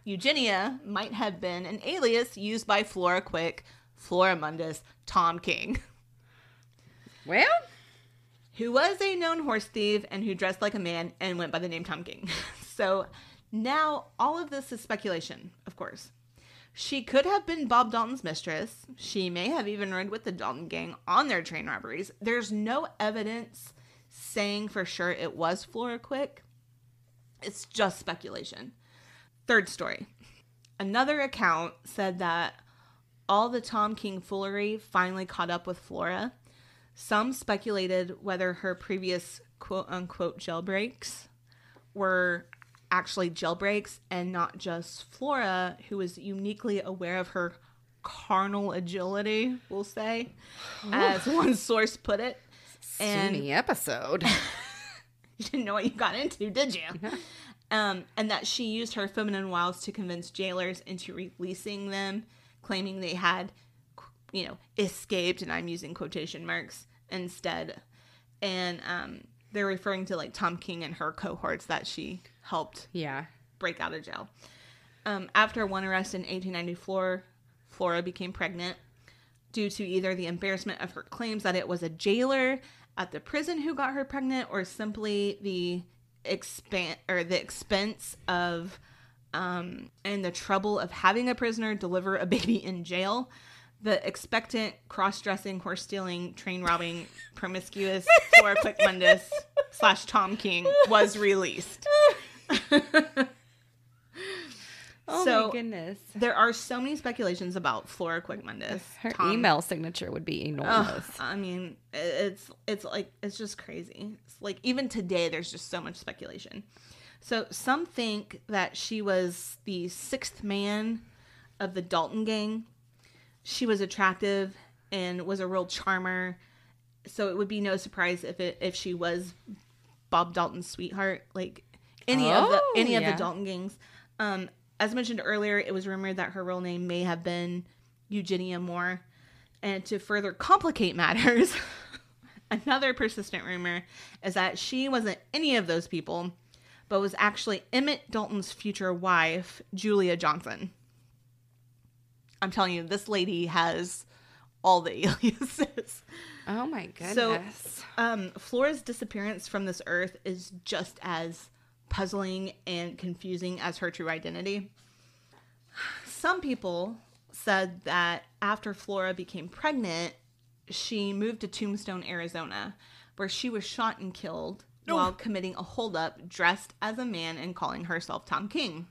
[SPEAKER 1] Eugenia might have been an alias used by Flora Quick, Flora Mundis, Tom King,
[SPEAKER 2] Well,
[SPEAKER 1] who was a known horse thief and who dressed like a man and went by the name Tom King. so now all of this is speculation, of course. She could have been Bob Dalton's mistress. She may have even rode with the Dalton gang on their train robberies. There's no evidence saying for sure it was Flora Quick. It's just speculation. Third story. Another account said that all the Tom King foolery finally caught up with Flora. Some speculated whether her previous quote unquote jailbreaks were actually jailbreaks and not just Flora, who is uniquely aware of her carnal agility, we'll say, as one source put it. And
[SPEAKER 2] Sunny episode.
[SPEAKER 1] you didn't know what you got into, did you? Um, and that she used her feminine wiles to convince jailers into releasing them, claiming they had, you know, escaped, and I'm using quotation marks instead. And um, they're referring to like Tom King and her cohorts that she helped
[SPEAKER 2] yeah.
[SPEAKER 1] break out of jail. Um, after one arrest in 1894, Flora became pregnant due to either the embarrassment of her claims that it was a jailer at the prison who got her pregnant, or simply the expan or the expense of um, and the trouble of having a prisoner deliver a baby in jail. The expectant, cross-dressing, horse-stealing, train-robbing, promiscuous Flora Quick Mundis slash Tom King was released.
[SPEAKER 2] Oh
[SPEAKER 1] So-
[SPEAKER 2] my goodness.
[SPEAKER 1] There are so many speculations about Flora Quick Mundis.
[SPEAKER 2] Her
[SPEAKER 1] Tom-
[SPEAKER 2] email signature would be
[SPEAKER 1] Ugh,
[SPEAKER 2] enormous.
[SPEAKER 1] I mean, it's it's like it's just crazy. It's like even today, there's just so much speculation. So some think that she was the sixth man of the Dalton gang. She was attractive and was a real charmer. So it would be no surprise if it if she was Bob Dalton's sweetheart, like any of the
[SPEAKER 2] Oh,
[SPEAKER 1] any of the Dalton gangs. Um, as mentioned earlier, it was rumored that her real name may have been Eugenia Moore. And to further complicate matters, another persistent rumor is that she wasn't any of those people, but was actually Emmett Dalton's future wife, Julia Johnson. I'm telling you, this lady has all the aliases.
[SPEAKER 2] oh my goodness.
[SPEAKER 1] So, um, Flora's disappearance from this earth is just as puzzling and confusing as her true identity. Some people said that after Flora became pregnant, she moved to Tombstone, Arizona, where she was shot and killed while committing a holdup dressed as a man and calling herself Tom King.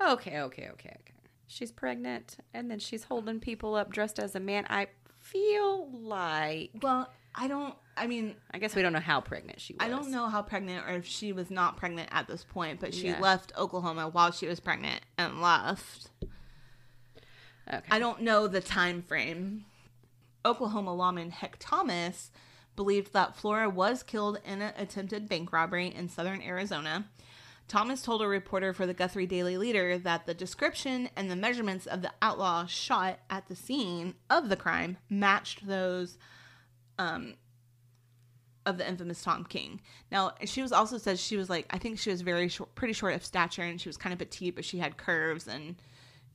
[SPEAKER 2] okay, okay, okay, okay. She's pregnant and then she's holding people up dressed as a man. I feel like
[SPEAKER 1] Well, I don't, I mean,
[SPEAKER 2] I guess we don't know how pregnant she was.
[SPEAKER 1] I don't know how pregnant or if she was not pregnant at this point, but she
[SPEAKER 2] Yeah.
[SPEAKER 1] left Oklahoma while she was pregnant and left.
[SPEAKER 2] Okay.
[SPEAKER 1] I don't know the time frame. Oklahoma lawman Heck Thomas believed that Flora was killed in an attempted bank robbery in southern Arizona. Thomas told a reporter for the Guthrie Daily Leader that the description and the measurements of the outlaw shot at the scene of the crime matched those um, of the infamous Tom King. Now, she was also said she was like I think she was very short, pretty short of stature, and she was kind of petite, but she had curves and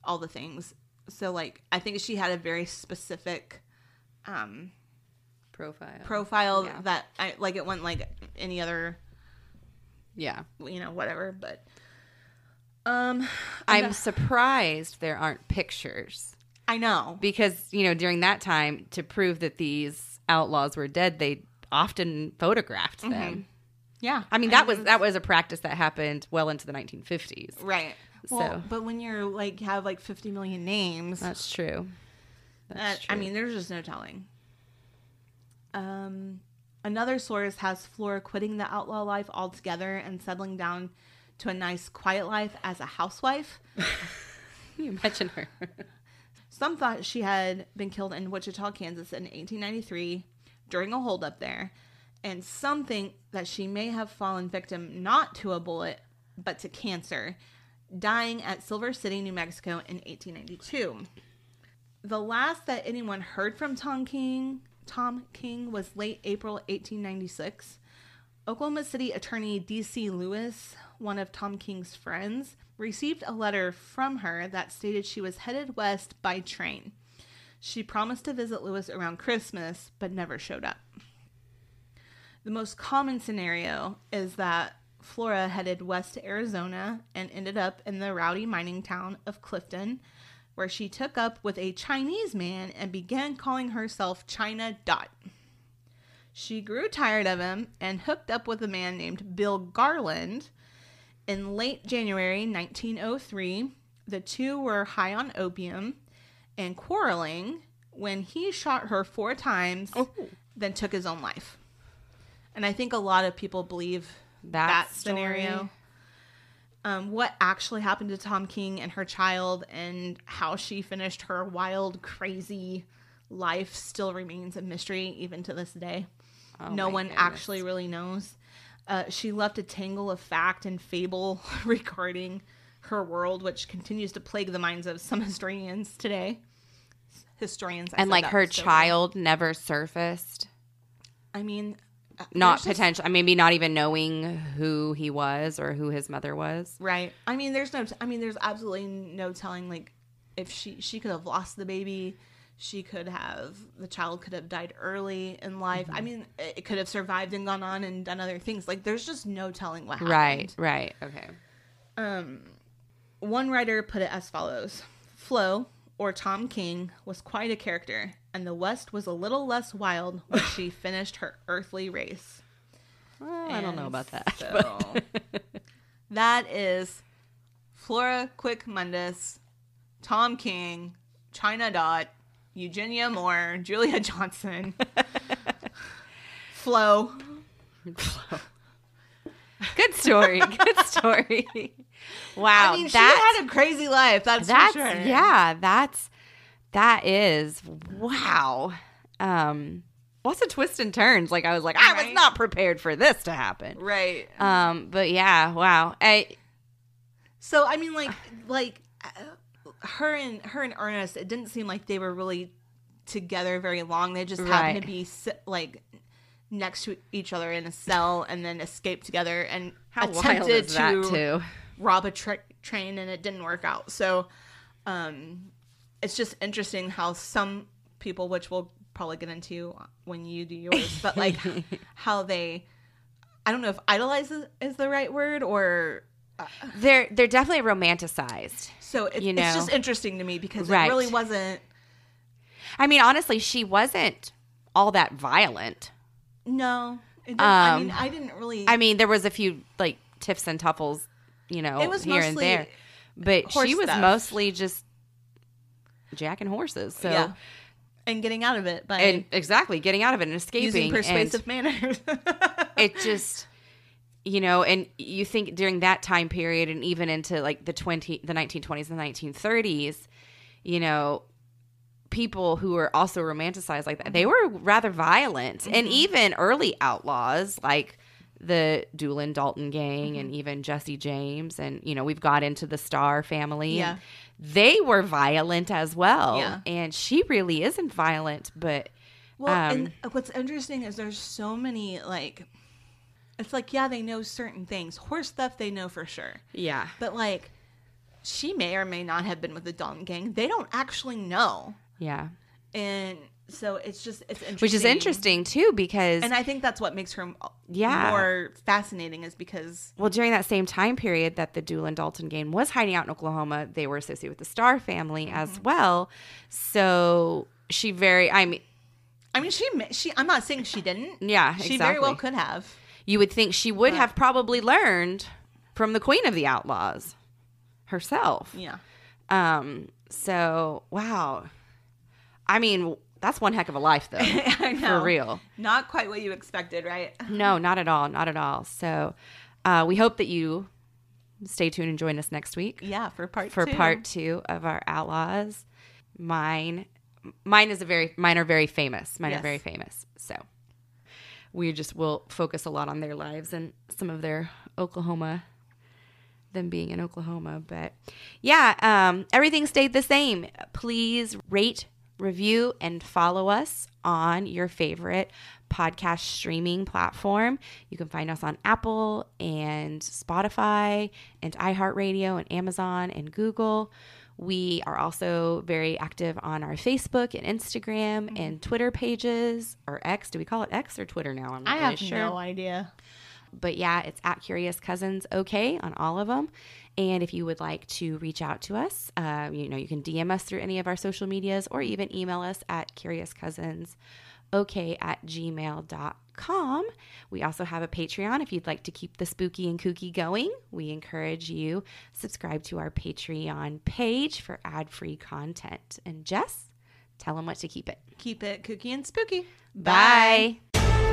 [SPEAKER 1] all the things. So like I think she had a very specific um
[SPEAKER 2] profile.
[SPEAKER 1] profile
[SPEAKER 2] Yeah.
[SPEAKER 1] that I like it wasn't like any other
[SPEAKER 2] yeah.
[SPEAKER 1] you know whatever but um
[SPEAKER 2] I'm surprised there aren't pictures
[SPEAKER 1] I know
[SPEAKER 2] because, you know, during that time to prove that these outlaws were dead, they often photographed them.
[SPEAKER 1] yeah
[SPEAKER 2] I mean, that was that was a practice that happened well into the 1950s.
[SPEAKER 1] right well
[SPEAKER 2] So-
[SPEAKER 1] but when you're like have like 50 million names
[SPEAKER 2] That's true. That's
[SPEAKER 1] I
[SPEAKER 2] true.
[SPEAKER 1] mean, there's just no telling. Um, another source has Flora quitting the outlaw life altogether and settling down to a nice, quiet life as a housewife.
[SPEAKER 2] You imagine her?
[SPEAKER 1] Some thought she had been killed in Wichita, Kansas in 1893, during a holdup there, and some think that she may have fallen victim not to a bullet, but to cancer, dying at Silver City, New Mexico in 1892. The last that anyone heard from Tom King, Tom King was late April 1896. Oklahoma City attorney D.C. Lewis, one of Tom King's friends, received a letter from her that stated she was headed west by train. She promised to visit Lewis around Christmas, but never showed up. The most common scenario is that Flora headed west to Arizona and ended up in the rowdy mining town of Clifton, where she took up with a Chinese man and began calling herself China Dot. She grew tired of him and hooked up with a man named Bill Garland. In late January 1903, the two were high on opium and quarreling when he shot her four times,
[SPEAKER 2] Oh.
[SPEAKER 1] then took his own life. And I think a lot of people believe
[SPEAKER 2] That,
[SPEAKER 1] that scenario. Um, what actually happened to Tom King and her child and how she finished her wild, crazy life still remains a mystery even to this day.
[SPEAKER 2] Oh
[SPEAKER 1] no one
[SPEAKER 2] goodness.
[SPEAKER 1] actually really knows. Uh, she left a tangle of fact and fable regarding her world, which continues to plague the minds of some historians today. Historians, I
[SPEAKER 2] And like her child never surfaced.
[SPEAKER 1] I mean, uh,
[SPEAKER 2] Not
[SPEAKER 1] potential. just-.
[SPEAKER 2] Maybe not even knowing who he was or who his mother was.
[SPEAKER 1] Right. I mean, there's no. T- I mean, there's absolutely no telling. Like, if she she could have lost the baby, she could have the child could have died early in life.
[SPEAKER 2] Mm-hmm.
[SPEAKER 1] I mean, it could have survived and gone on and done other things. Like, there's just no telling what happened.
[SPEAKER 2] Right. Right. Okay.
[SPEAKER 1] Um, one writer put it as follows: Flo or Tom King was quite a character, and the West was a little less wild when she finished her earthly race.
[SPEAKER 2] Well, I don't know about that.
[SPEAKER 1] so- that is Flora Quick Mundis, Tom King, China Dot, Eugenia Moore, Julia Johnson, Flo.
[SPEAKER 2] Good story. Good story. Wow.
[SPEAKER 1] I mean, she had a crazy life. That's,
[SPEAKER 2] that's
[SPEAKER 1] for sure.
[SPEAKER 2] yeah. That's that is wow. Um, lots of twists and turns. Like I was like, I was not prepared for this to happen.
[SPEAKER 1] Right.
[SPEAKER 2] Um, but yeah, wow. I,
[SPEAKER 1] So I mean, like, like uh, her and her and Ernest, it didn't seem like they were really together very long. They just happened
[SPEAKER 2] Right.
[SPEAKER 1] to be like next to each other in a cell, and then escaped together and
[SPEAKER 2] how wild
[SPEAKER 1] attempted to
[SPEAKER 2] too?
[SPEAKER 1] Rob a tra- train, and it didn't work out. So, um, it's just interesting how some people, which we'll probably get into when you do yours, but like how they, I don't know if idolize is, is the right word or
[SPEAKER 2] They're they're definitely romanticized.
[SPEAKER 1] So it,
[SPEAKER 2] You
[SPEAKER 1] it's just interesting to me because
[SPEAKER 2] Right.
[SPEAKER 1] it really wasn't.
[SPEAKER 2] I mean, honestly, she wasn't all that violent.
[SPEAKER 1] No, it didn't, I mean,
[SPEAKER 2] Um,
[SPEAKER 1] I didn't really.
[SPEAKER 2] I mean, there was a few like tiffs and tuffles, you know,
[SPEAKER 1] It was
[SPEAKER 2] here and there, but she was
[SPEAKER 1] stuff.
[SPEAKER 2] mostly just jacking horses. So
[SPEAKER 1] yeah, and getting out of it by
[SPEAKER 2] and exactly getting out of it and escaping.
[SPEAKER 1] using
[SPEAKER 2] and
[SPEAKER 1] persuasive manners.
[SPEAKER 2] it just you know and you think during that time period and even into like the 20 the 1920s and 1930s you know people who were also romanticized like that they were rather violent and
[SPEAKER 1] Mm-hmm.
[SPEAKER 2] even early outlaws like the Doolin Dalton gang
[SPEAKER 1] Mm-hmm.
[SPEAKER 2] and even Jesse James and you know we've got into the Starr family
[SPEAKER 1] Yeah.
[SPEAKER 2] they were violent as well
[SPEAKER 1] Yeah.
[SPEAKER 2] and she really isn't violent but
[SPEAKER 1] well,
[SPEAKER 2] Um,
[SPEAKER 1] and what's interesting is there's so many like. It's like yeah, they know certain things. Horse stuff they know for sure,
[SPEAKER 2] yeah
[SPEAKER 1] but like, she may or may not have been with the Dalton gang. They don't actually know,
[SPEAKER 2] yeah
[SPEAKER 1] and so it's just it's interesting.
[SPEAKER 2] which is interesting too because
[SPEAKER 1] and I think that's what makes her
[SPEAKER 2] Yeah.
[SPEAKER 1] more fascinating is because
[SPEAKER 2] well during that same time period that the Doolin Dalton gang was hiding out in Oklahoma, they were associated with the Starr family as
[SPEAKER 1] Mm-hmm.
[SPEAKER 2] well. So she very, I mean,
[SPEAKER 1] I mean she she I'm not saying she didn't.
[SPEAKER 2] yeah,
[SPEAKER 1] She
[SPEAKER 2] exactly.
[SPEAKER 1] very well could have.
[SPEAKER 2] You would think she would
[SPEAKER 1] But-
[SPEAKER 2] have probably learned from the Queen of the Outlaws herself.
[SPEAKER 1] Yeah.
[SPEAKER 2] Um. So wow, I mean that's one heck of a life though, for real.
[SPEAKER 1] Not quite what you expected, right?
[SPEAKER 2] No, not at all, not at all. So uh, we hope that you stay tuned and join us next week.
[SPEAKER 1] Yeah, for part
[SPEAKER 2] for
[SPEAKER 1] two.
[SPEAKER 2] part two of our outlaws. Mine, mine is a very, mine are very famous. Mine
[SPEAKER 1] Yes.
[SPEAKER 2] are very famous. So we just will focus a lot on their lives and some of their Oklahoma them being in Oklahoma. But yeah, um, everything stayed the same. Please rate, review, and follow us on your favorite podcast streaming platform. You can find us on Apple and Spotify and iHeartRadio and Amazon and Google. We are also very active on our Facebook and Instagram mm-hmm. and Twitter pages or X. Do we call it X or Twitter now?
[SPEAKER 1] I'm not I really have sure. no idea.
[SPEAKER 2] But yeah, it's at Curious Cousins OK on all of them. And if you would like to reach out to us, uh, you know, you can DM us through any of our social medias or even email us at curiouscousins okay at gmail.com. We also have a Patreon if you'd like to keep the spooky and kooky going. We encourage you subscribe to our Patreon page for ad-free content. And Jess, tell them what to keep it.
[SPEAKER 1] Keep it kooky and spooky.
[SPEAKER 2] Bye. Bye.